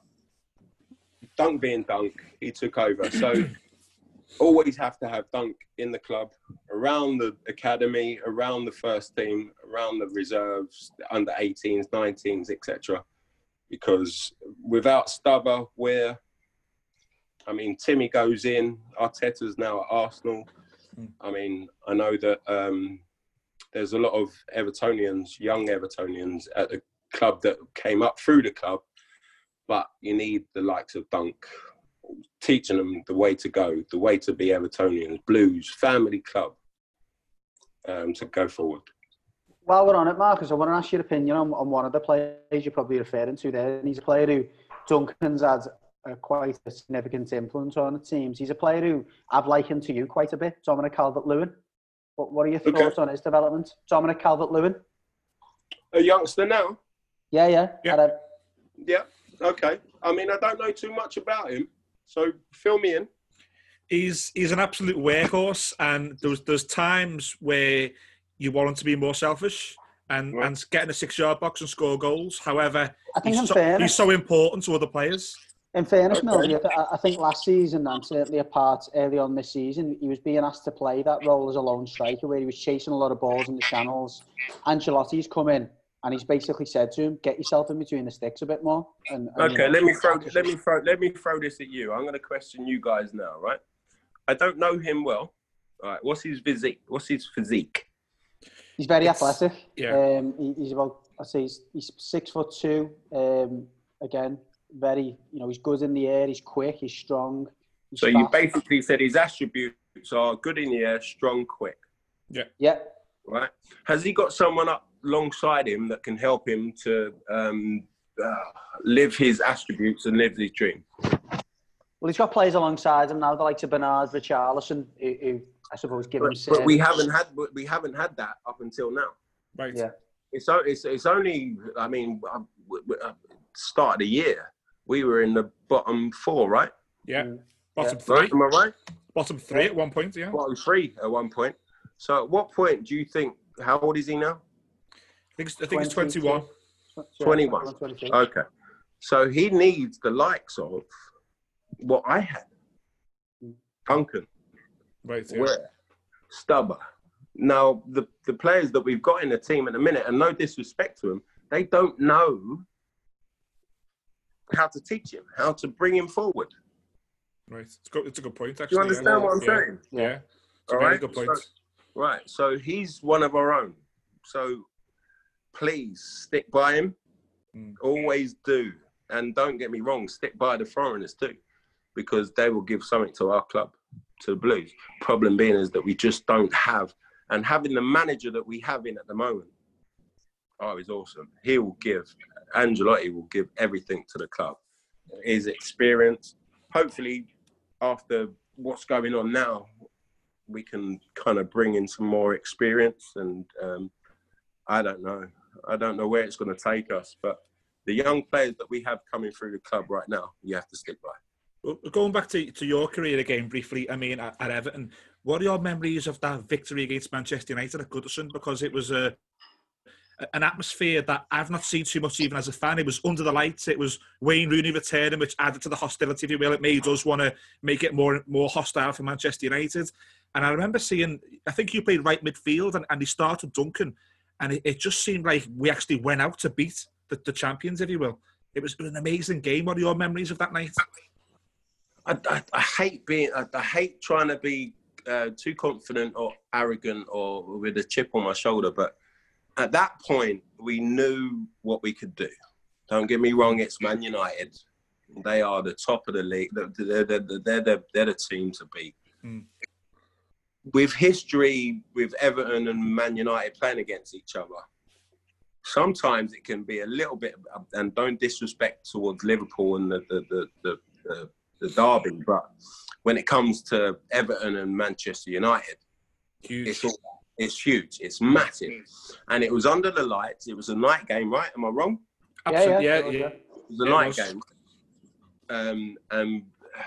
Dunk being Dunk, he took over. So always have to have Dunk in the club, around the academy, around the first team, around the reserves, the under 18s, 19s, etc. Because without Stubber, we're I mean, Timmy goes in. Arteta's now at Arsenal. I mean, I know that um, there's a lot of Evertonians, young Evertonians at the club that came up through the club, but you need the likes of Dunk teaching them the way to go, the way to be Evertonians, Blues, family club um, to go forward. While we're on it, Marcus, I want to ask your opinion on, on one of the players you're probably referring to there. And he's a player who Duncan's had a, quite a significant influence on the teams. He's a player who I've likened to you quite a bit, Dominic Calvert-Lewin. What, what are your Okay. thoughts on his development? Dominic Calvert-Lewin? A youngster now, Yeah, yeah. Yeah. Had yeah, okay. I mean, I don't know too much about him, so fill me in. He's he's an absolute workhorse, and there's there's times where you want him to be more selfish and Right. and get in the six yard box and score goals. However, I think he's in so, fairness, he's so important to other players. In fairness, Okay. Millsy, I, I think last season and certainly a part early on this season, he was being asked to play that role as a lone striker where he was chasing a lot of balls in the channels. Ancelotti's come in and he's basically said to him, "Get yourself in between the sticks a bit more." And, and, you Okay, know, let me throw let me throw let me throw this at you. I'm going to question you guys now, right? I don't know him well. All right, what's his physique? What's his physique? He's very It's- athletic. yeah. Um, he, he's about, I say, he's, he's six foot two. Um, again, very, you know, he's good in the air. He's quick. He's strong. He's So you basically said his attributes are good in the air, strong, quick, yeah. Yeah. Right? Has he got someone up alongside him that can help him to um, uh, live his attributes and live his dream? Well, he's got players alongside him now, the likes of Bernard Richarlison, who, who I suppose give him. But, but we haven't had we haven't had that up until now. Right. Yeah. It's it's it's only I mean uh, w- w- uh, start of the year we were in the bottom four, right? Yeah. Mm. Bottom Yeah. three. Right? Am I right? Bottom three at one point. Yeah. Bottom three at one point. So at what point do you think? How old is he now? I think it's, I think it's 22. 21. 21. Okay. So he needs the likes of what I had. Duncan, Right. Yeah. Weir, Stubber. Now, the, the players that we've got in the team at the minute, and no disrespect to them, they don't know how to teach him, how to bring him forward. Right. It's, good, it's a good point. Do Actually. you understand yeah. what I'm yeah. saying? Yeah. It's a All very right. good point. So- right. So he's one of our own. So please stick by him. Mm. Always do. And don't get me wrong, stick by the foreigners too, because they will give something to our club, to the Blues. Problem being is that we just don't have, and having the manager that we have in at the moment, oh, he's awesome. He will give, Ancelotti will give everything to the club. His experience, hopefully, after what's going on now, we can kind of bring in some more experience and um, I don't know. I don't know where it's going to take us, but the young players that we have coming through the club right now, you have to stick by. Well, going back to, to your career again briefly, I mean, at, at Everton, what are your memories of that victory against Manchester United at Goodison? Because it was a an atmosphere that I've not seen too much even as a fan. It was under the lights. It was Wayne Rooney returning, which added to the hostility, if you will. It made us want to make it more more hostile for Manchester United. And I remember seeing, I think you played right midfield, and, and he started Duncan, and it, it just seemed like we actually went out to beat the, the champions, if you will. It was, it was an amazing game. What are your memories of that night? I, I, I hate being, I, I, hate trying to be uh, too confident or arrogant or with a chip on my shoulder, but at that point, we knew what we could do. Don't get me wrong, it's Man United. They are the top of the league. They're, they're, they're, they're, they're the team to beat. Mm. With history, with Everton and Man United playing against each other, sometimes it can be a little bit, and don't disrespect towards Liverpool and the, the, the, the, the the derby, but when it comes to Everton and Manchester United, huge. it's all, it's huge, it's massive, and it was under the lights. It was a night game, right? Am I wrong? Absolutely. Yeah, yeah, yeah. It was a yeah, night was. game. Um, and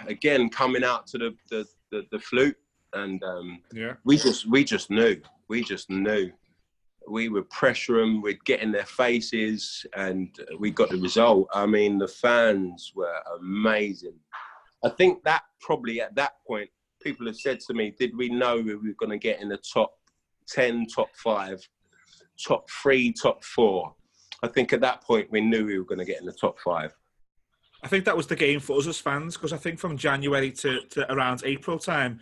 again, coming out to the the, the, the flute, and um, yeah, we just we just knew, we just knew. We would pressure them, we'd get in their faces, and we got the result. I mean, the fans were amazing I think that probably at that point, people have said to me, did we know we were going to get in the top 10, top five, top three, top four? I think at that point, we knew we were going to get in the top five. I think that was the game for us as fans because I think from January to, to around April time,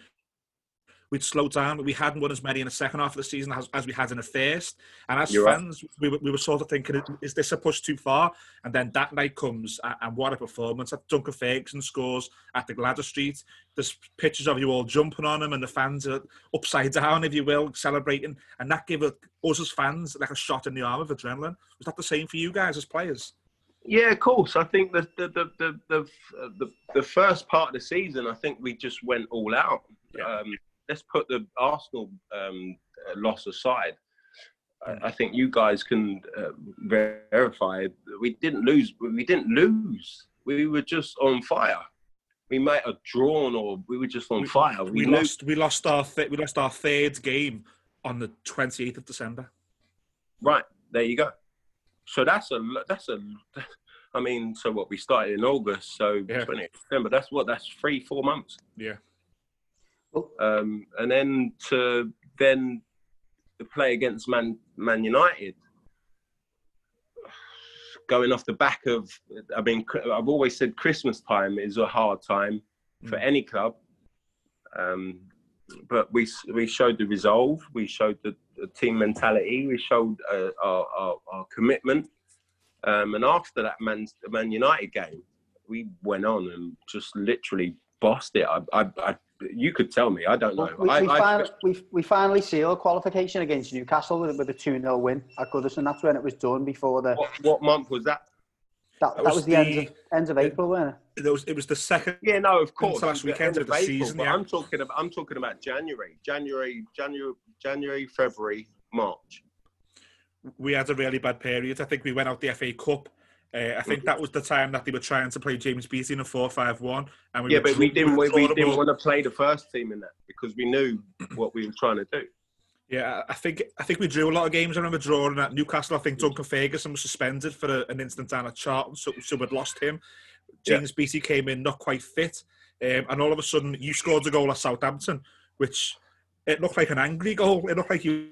we'd slowed down. We hadn't won as many in the second half of the season as, as we had in the first. And as You're fans, right. we, were, we were sort of thinking, is this a push too far? And then that night comes, and what a performance. Duncan Ferguson scores at the Gwladys Street. There's pictures of you all jumping on him, and the fans are upside down, if you will, celebrating. And that gave us as fans like a shot in the arm of adrenaline. Was that the same for you guys as players? Yeah, of course. I think the the the the the, the, the first part of the season, I think we just went all out. Yeah. Um, let's put the Arsenal um, loss aside. I think you guys can uh, verify we didn't lose. We didn't lose. We were just on fire. We might have drawn, or we were just on we, fire. We, we lost. We lost our th- we lost our third game on the twenty eighth of December. Right there, you go. So that's a that's a. I mean, so what we started in August, so yeah. 20th December. That's what that's three four months. Yeah. Um, and then to then to play against Man Man United, going off the back of, I mean, I've always said Christmas time is a hard time for mm. any club. Um, but we we showed the resolve, we showed the, the team mentality, we showed uh, our, our, our, commitment. Um, and after that Man, Man United game, we went on and just literally bossed it. I, I, I you could tell me. I don't know. We, I, we, I, we, we, finally sealed qualification against Newcastle with, with a 2 0 win at Goodison. That's when it was done before the. What, what month was that? That, that, that was, was, the, end of, end of April, wasn't it? It was, it was the second. Yeah, no, of course. Last weekend of the April, season. Yeah. I'm talking about. I'm talking about January, January, January, January, February, March. We had a really bad period. I think we went out the FA Cup uh, I think that was the time that they were trying to play James Beattie in a four-five-one. And we yeah, but we didn't. We, we didn't want to play the first team in that because we knew what we were trying to do. Yeah, I think I think we drew a lot of games. I remember drawing at Newcastle. I think Duncan Ferguson was suspended for a, an instant down at Charlton, so, so we'd lost him. James yeah. Beattie came in not quite fit, um, and all of a sudden you scored a goal at Southampton, which it looked like an angry goal. It looked like you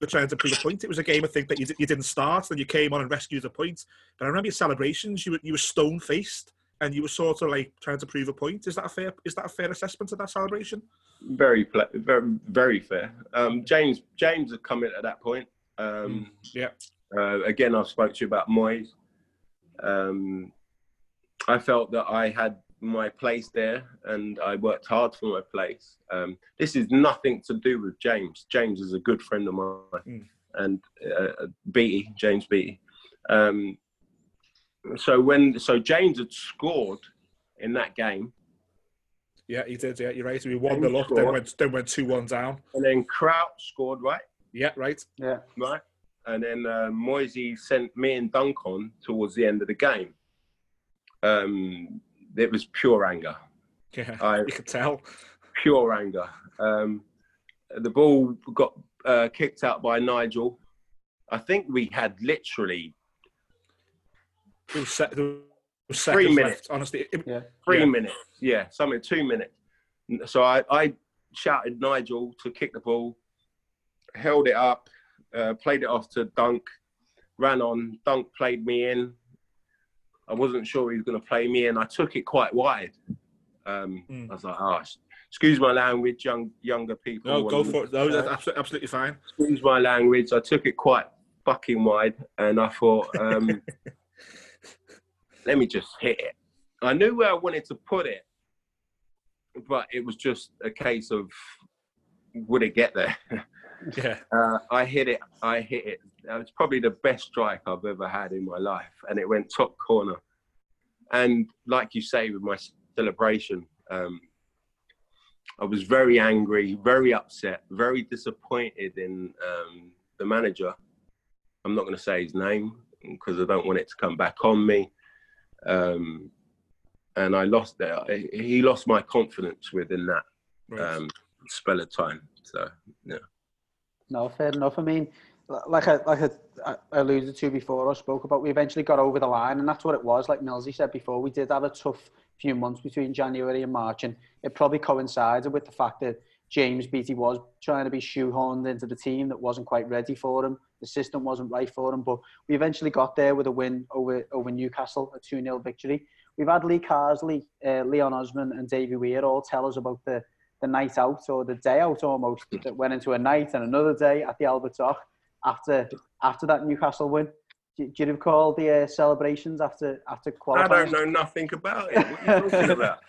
were trying to prove a point. It was a game, I think, that you, you didn't start and you came on and rescued a point. But I remember your celebrations, you were, you were stone faced and you were sort of like trying to prove a point. Is that a fair, is that a fair assessment of that celebration? Very, very, very fair. Um, James, James had come in at that point. Um, mm, yeah. Uh, again, I spoke to you about Moyes. Um, I felt that I had my place there and I worked hard for my place. Um, this is nothing to do with James. James is a good friend of mine mm. and uh, Beattie, James Beattie. Um, so when so James had scored in that game. Yeah, he did. Yeah, you're right. We won the lot, then went then went two one down, and then Crouch scored. Right. Yeah. Right. Yeah. Right. and then uh, Moyesy sent me and Dunk on towards the end of the game. Um, it was pure anger, Yeah, I- you could tell. pure anger. Um, the ball got uh, kicked out by Nigel. I think we had literally There was, se- there was Three minutes. left. Honestly, it, three Yeah. minutes. Yeah, something two minutes. So I, I shouted Nigel to kick the ball, held it up, uh, played it off to Dunk, ran on. Dunk played me in. I wasn't sure he was going to play me and I took it quite wide. Um, Mm. I was like, oh, excuse my language, young younger people. no, go for it. No, that's absolutely, absolutely fine. excuse my language. I took it quite fucking wide, and I thought, um, let me just hit it. I knew where I wanted to put it, but it was just a case of would it get there? Yeah, Uh, I hit it. I hit it. That was probably the best strike I've ever had in my life, and it went top corner. And like you say, with my celebration, um, I was very angry, very upset, very disappointed in um, the manager. I'm not going to say his name because I don't want it to come back on me. Um, and I lost that. He lost my confidence within that right. um, spell of time. So yeah. No, fair enough. I mean, like I, like I, alluded to before, I spoke about, we eventually got over the line, and that's what it was. Like Millsy said before, we did have a tough few months between January and March, and it probably coincided with the fact that James Beattie was trying to be shoehorned into the team that wasn't quite ready for him. The system wasn't right for him, but we eventually got there with a win over over Newcastle, a 2 0 victory. We've had Lee Carsley, uh, Leon Osman, and Davey Weir all tell us about the the night out or the day out almost that went into a night and another day at the Albert Dock after after that Newcastle win. Do, do you recall the uh, celebrations after after qualifying? I don't know nothing about it. What are you talking about?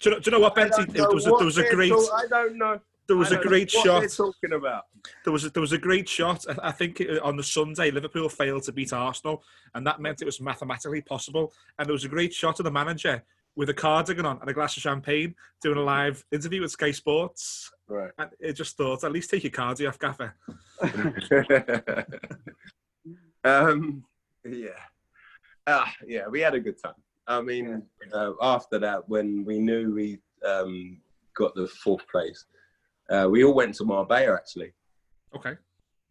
do, you know, do you know what, I Benty? don't There know was a, there was a great talk- I don't know. there was I a don't know great what shot. They're talking about. There was a, there was a great shot. I- I think uh, on the Sunday, Liverpool failed to beat Arsenal, and that meant it was mathematically possible. And there was a great shot of the manager with a cardigan on and a glass of champagne doing a live interview with Sky Sports. Right. And it just thought, at least take your cardi off, Gaffer. um, yeah. Ah, yeah, we had a good time. I mean, uh, after that, when we knew we um, got the fourth place, uh, we all went to Marbella actually. Okay.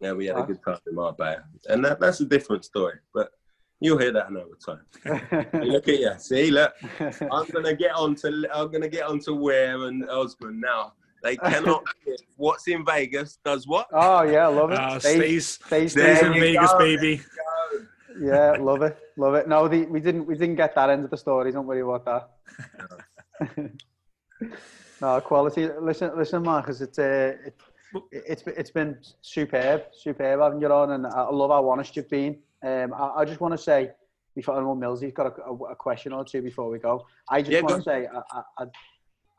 Yeah, we had a Ah. good time in Marbella. And that, that's a different story, but you'll hear that another time. Look at you. See, look. I'm gonna get on to I'm gonna get on to Weir and Osman now. They cannot what's in Vegas does what? oh yeah, love it. Uh, Stays- stays, stays stays There in you Vegas, go. baby. Yeah, love it, love it. No, the, we didn't we didn't get that end of the story. Don't worry about that. no quality. Listen, listen, Marcus. It's uh, it, it's it's been superb, superb having you on, and I love how honest you've been. Um, I, I just want to say before I know Millsy's got a, a, a question or two before we go. I just Yeah, want to say I, I, I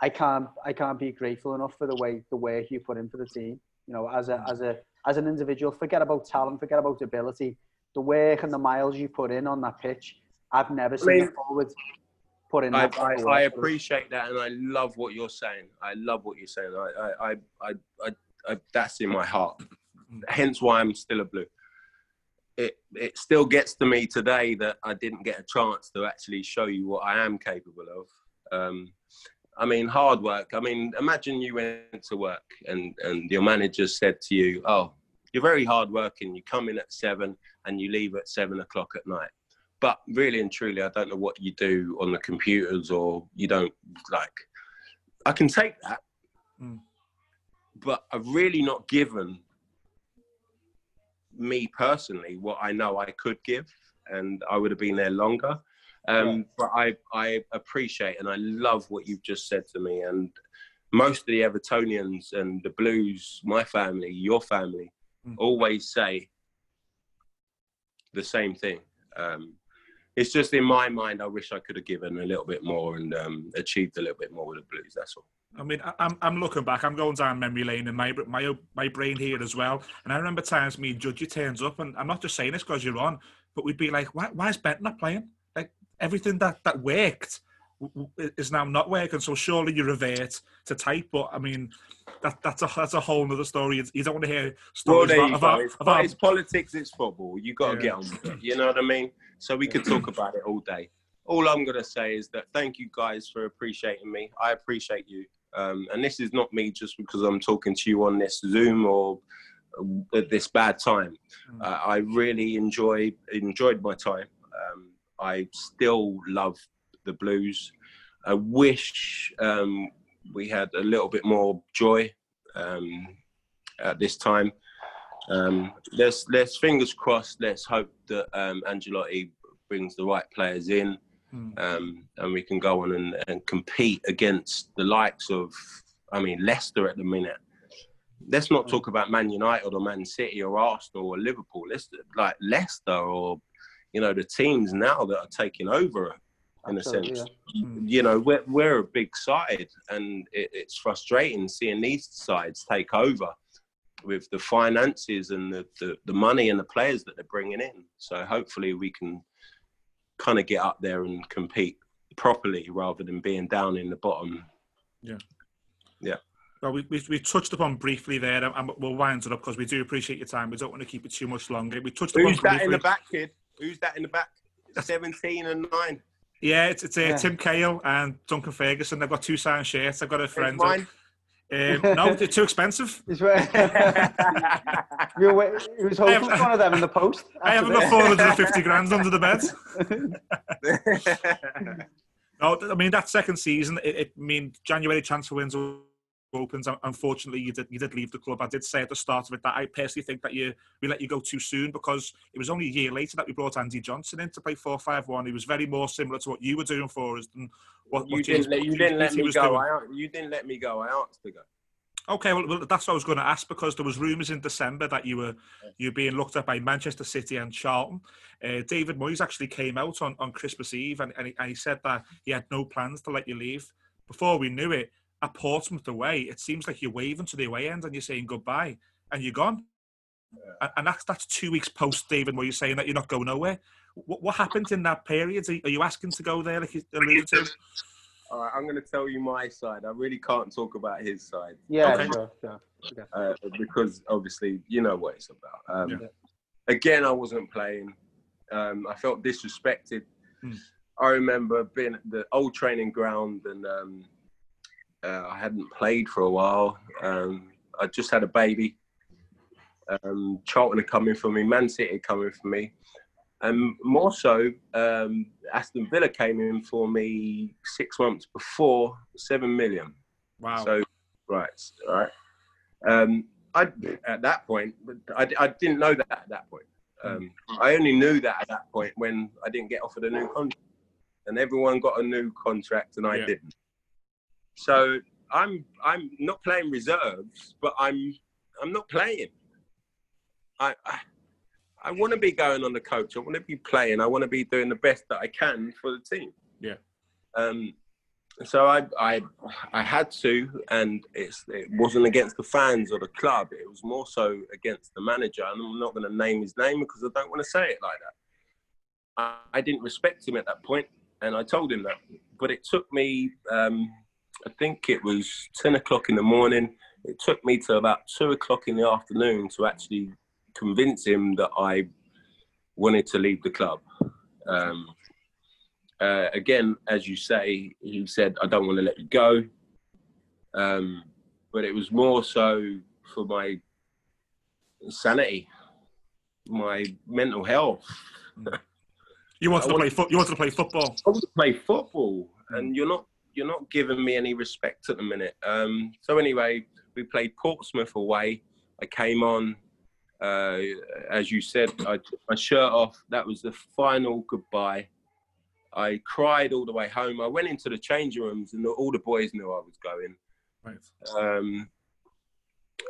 I can't I can't be grateful enough for the way the work you put in for the team. You know, as a as a as an individual, forget about talent, forget about ability. The work and the miles you put in on that pitch, I've never seen mean, a forward put in. I, that I, I work for us. appreciate that, and I love what you're saying. I love what you're saying. I, I, I, I, I, I that's in my heart. Hence why I'm still a blue. It, it still gets to me today that I didn't get a chance to actually show you what I am capable of. Um, I mean, hard work. I mean, imagine you went to work and, and your manager said to you, "Oh, you're very hard working. You come in at seven and you leave at seven o'clock at night." But really and truly, I don't know what you do on the computers or you don't like. I can take that, Mm. but I've really not given me personally what I know I could give, and I would have been there longer. Um, But I, I appreciate and I love what you've just said to me. And most of the Evertonians and the Blues, my family, your family, Mm. always say the same thing. Um, it's just in my mind, I wish I could have given a little bit more and um, achieved a little bit more with the Blues. That's all. I mean, I'm, I'm looking back. I'm going down memory lane in my my my brain here as well. And I remember times me and Judgy turns up, and I'm not just saying this because you're on, but we'd be like, why, why is Bent not playing? Like everything that that worked is now not working. So surely you revert to type. But I mean, that, that's a that's a whole other story. You don't want to hear stories well, about, about, it's, about, it's, politics. It's football. You got to yeah. get on with it. You know what I mean? So we could talk about it all day. All I'm gonna say is that thank you guys for appreciating me. I appreciate you. Um, and this is not me just because I'm talking to you on this Zoom or at this bad time. Mm. Uh, I really enjoy enjoyed my time. Um, I still love the blues. I wish um, we had a little bit more joy um, at this time. Um, let's let's fingers crossed. Let's hope that um, Ancelotti brings the right players in, mm. um, and we can go on and, and compete against the likes of, I mean, Leicester at the minute. Let's not talk about Man United or Man City or Arsenal or Liverpool. Let's like Leicester or you know the teams now that are taking over in Absolutely, a sense. Yeah. Mm. You know, we're, we're a big side, and it, it's frustrating seeing these sides take over with the finances and the, the, the, money and the players that they're bringing in. So hopefully we can kind of get up there and compete properly rather than being down in the bottom. Yeah. Yeah. Well, we, we, we touched upon briefly there, and we'll wind it up because we do appreciate your time. We don't want to keep it too much longer. We touched Who's upon that in the back, kid? Who's that in the back? 17 and 9. Yeah, it's, it's uh, yeah. Tim Cahill and Duncan Ferguson. They've got two signed shirts. I've got a friend. Um, no, they're too expensive. he was hoping for one of them in the post. I haven't got 450 grand under the bed. no, I mean, that second season, it, it I mean, January transfer window opens. Unfortunately, you did you did leave the club. I did say at the start of it that I personally think that you we let you go too soon because it was only a year later that we brought Andy Johnson in to play four five one. He was very more similar to what you were doing for us than what, you didn't. Let, you didn't let me go. I, you didn't let me go. I asked to go. Okay, well, that's what I was going to ask because there was rumours in December that you were you being looked at by Manchester City and Charlton. Uh, David Moyes actually came out on, on Christmas Eve and, and he, and he said that he had no plans to let you leave. Before we knew it, at Portsmouth away, it seems like you're waving to the away end and you're saying goodbye and you're gone. Yeah. And that's that's two weeks post David, where you're saying that you're not going nowhere. What, what happened in that period? Are you asking to go there, like you alluded to? All right, I'm going to tell you my side. I really can't talk about his side. Yeah, okay. sure, sure. Uh, because obviously you know what it's about. Um, yeah. Again, I wasn't playing. Um, I felt disrespected. Hmm. I remember being at the old training ground and um, uh, I hadn't played for a while. Um, I just had a baby. Um, Charlton had come in for me, Man City had come in for me. And more so, um, Aston Villa came in for me six months before, seven million. Wow. So, right, right. Um, I at that point, I, I didn't know that at that point. Um, I only knew that at that point when I didn't get offered a new contract, and everyone got a new contract and I yeah. didn't. So I'm I'm not playing reserves, but I'm I'm not playing. I I, I want to be going on the coach. I want to be playing. I want to be doing the best that I can for the team. Yeah. Um. So I I I had to, and it's it wasn't against the fans or the club. It was more so against the manager, and I'm not going to name his name because I don't want to say it like that. I, I didn't respect him at that point, and I told him that. But it took me. Um, I think it was 10 o'clock in the morning. It took me to about two o'clock in the afternoon to actually convince him that I wanted to leave the club. Um, uh, again, as you say, he said, I don't want to let you go. Um, but it was more so for my sanity, my mental health. You wanted to play. Fo- you wanted to play football. I wanted to play football, and you're not you're not giving me any respect at the minute. Um, so anyway, we played Portsmouth away. I came on, uh, as you said, I took my shirt off. That was the final goodbye. I cried all the way home. I went into the changing rooms, and all the boys knew I was going. Right. Um,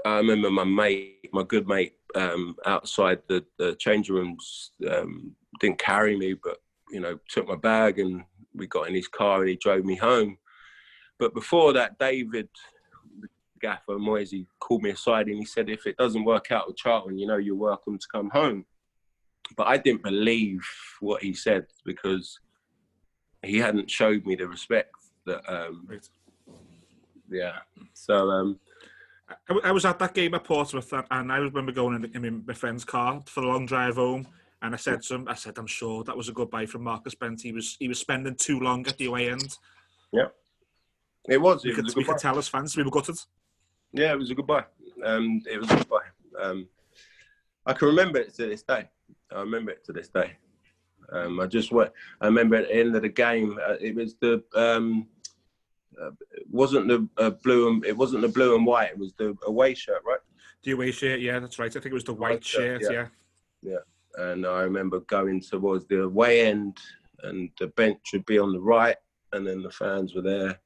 I remember my mate, my good mate, um, outside the, the changing rooms, um, didn't carry me, but you know, took my bag and we got in his car and he drove me home. But before that, David, the gaffer Moyesy, called me aside and he said, if it doesn't work out with Charlton, you know, you're welcome to come home. But I didn't believe what he said because he hadn't showed me the respect that um, Right. yeah. So um, I, I was at that game at Portsmouth, and, I remember going in, in my friend's car for the long drive home. And I said to him, I said, I'm sure that was a goodbye from Marcus Bent. He was he was spending too long at the away end. it was. We It could, was a we could tell as fans we were gutted. Yeah, it was a goodbye. Um, it was a goodbye. Um, I can remember it to this day. I remember it to this day. Um, I just went. I remember at the end of the game. Uh, it was the. Um, uh, it wasn't the uh, blue and it wasn't the blue and white. It was the away shirt, right? The away shirt, yeah, that's right. I think it was the white White shirt, shirt, yeah. yeah. And I remember going towards the away end, and the bench would be on the right, and then the fans were there.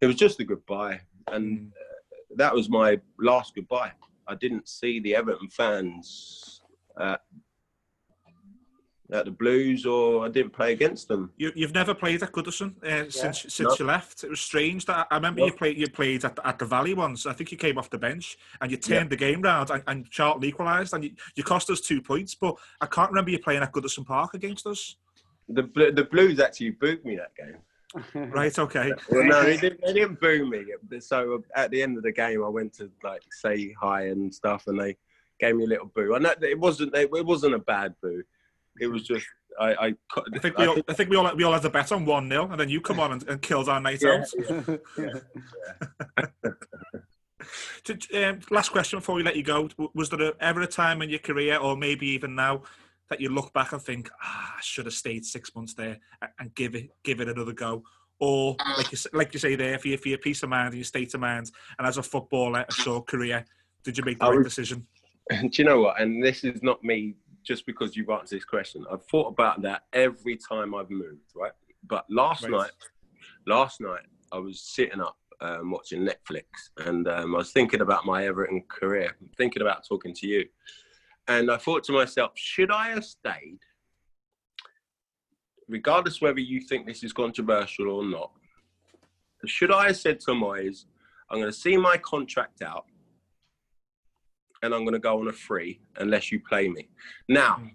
It was just a goodbye, and Mm. uh, that was my last goodbye. I didn't see the Everton fans at, at the Blues, or I didn't play against them. You, you've never played at Goodison uh, since since No. you left. It was strange that I remember No. you played you played at, at the Valley once. I think you came off the bench and you Yeah. turned the game round and, and Charlton equalised and you, you cost us two points. But I can't remember you playing at Goodison Park against us. The the Blues actually booed me that game. Right? Okay. Well, no, they didn't, they didn't boo me. So at the end of the game, I went to like say hi and stuff, and they gave me a little boo. And that, it wasn't it wasn't a bad boo. It was just I I, I think we all, I think we all we all had the bet on one 0 and then you come on and, and killed our night Yeah. out. Ju- um, last question before we let you go: Was there ever a time in your career, or maybe even now, that you look back and think, "Ah, I should have stayed six months there and give it give it another go"? Or like you like you say there, for your for your peace of mind and your state of mind, and as a footballer, a short career, did you make the I right was- decision? Do you know what? And this is not me just because you've answered this question. I've thought about that every time I've moved, right? But last Right. night, last night I was sitting up um, watching Netflix, and um, I was thinking about my Everton career, thinking about talking to you, and I thought to myself, should I have stayed? Regardless whether you think this is controversial or not, should I have said to Moyes, I'm going to see my contract out and I'm going to go on a free unless you play me. Now, Mm.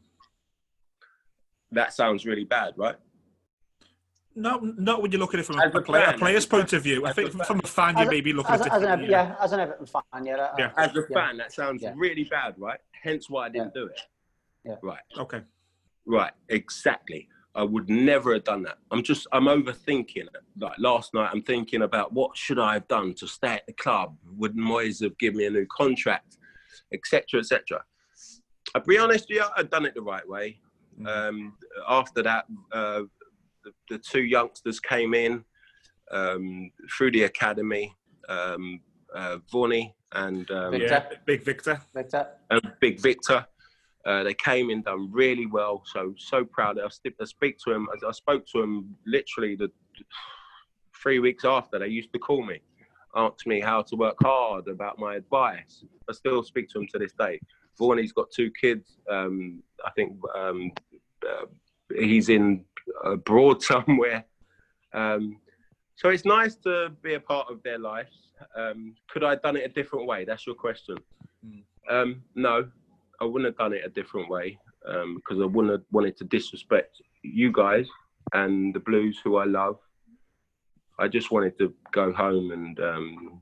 that sounds really bad, right? No, not when you look at it from As a, a player, fan, a player's point of view. I think a from a fan, you As a- maybe look as, at it as an differently. Ever- yeah, as an Everton fan, yeah. Yeah. As a yeah. fan, that sounds Yeah. really bad, right? Hence why I didn't do it. Yeah. Right, Okay. right, exactly. I would never have done that. I'm just, I'm overthinking it. Like last night, I'm thinking about what should I have done to stay at the club? Would Moyes have given me a new contract, etc., etc. I'll be honest, yeah, I've done it the right way. Mm. Um, after that, uh, the, the two youngsters came in um, through the academy, um, uh, Vorney and, um, Victor. yeah, big Victor. Victor. and Big Victor. Uh, they came in, done really well. So so proud. I, st- I speak to him. I, I spoke to him literally the three weeks after. They used to call me, ask me how to work hard, about my advice. I still speak to him to this day. Vorney's got two kids. Um, I think um, uh, he's in abroad somewhere. Um, so it's nice to be a part of their lives. Um, could I have done it a different way? That's your question. Um, no, I wouldn't have done it a different way um, because I wouldn't have wanted to disrespect you guys and the Blues, who I love. I just wanted to go home and um,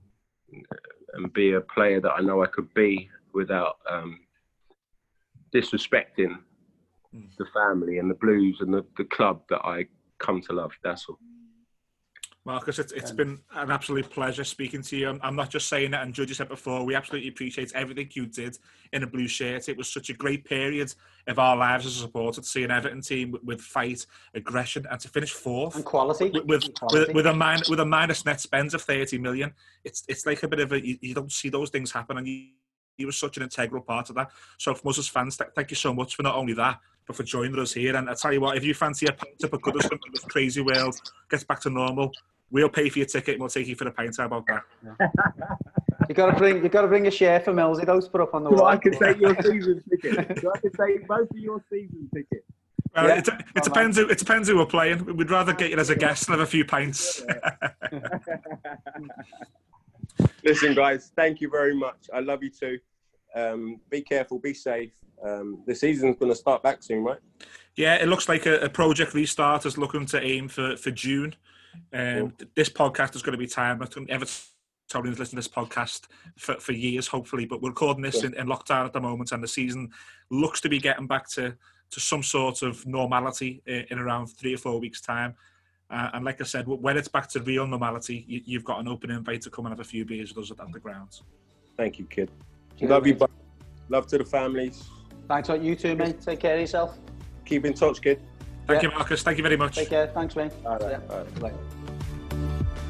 and be a player that I know I could be without um, disrespecting Mm. the family and the Blues and the, the club that I come to love. That's all. Marcus, it's, it's been an absolute pleasure speaking to you. I'm, I'm not just saying that, and Judge said before, we absolutely appreciate everything you did in a blue shirt. It was such a great period of our lives as a supporter to see an Everton team with, with fight, aggression, and to finish fourth And quality. with with, And quality. with, with a min, with a minus net spend of 30 million. It's it's like a bit of a you, you don't see those things happen, and you, you were such an integral part of that. So from us as fans, th- thank you so much for not only that, but for joining us here. And I tell you what, if you fancy a pint up at Goodison when this crazy world gets back to normal, we'll pay for your ticket and we'll take you for a pint. How about that? You gotta bring you gotta bring a share for Millsy though to put up on the wall. So I can take your season ticket. So I can take both of your season tickets. Well, Yeah. it, it depends. Who, it depends who we're playing. We'd rather get you as a guest and have a few pints. Listen, guys, thank you very much. I love you too. Um, be careful, be safe. Um, the season's going to start back soon, right? Yeah, it looks like a, a project restart is looking to aim for for June. Um, cool. This podcast is going to be timed. Everton Tony's listened to this podcast for, for years, hopefully, but we're recording this yeah. in, in lockdown at the moment, and the season looks to be getting back to to some sort of normality in, in around three or four weeks' time. Uh, and like I said, when it's back to real normality, you, have got an open invite to come and have a few beers with us at the grounds. Thank you, kid. Cheers, Love you, Love to the families. Thanks, you too, mate. Take care of yourself. Keep in touch, kid. Thank yeah. you, Marcus. Thank you very much. Take care. Thanks, Wayne. All right. Yeah. All right. Bye.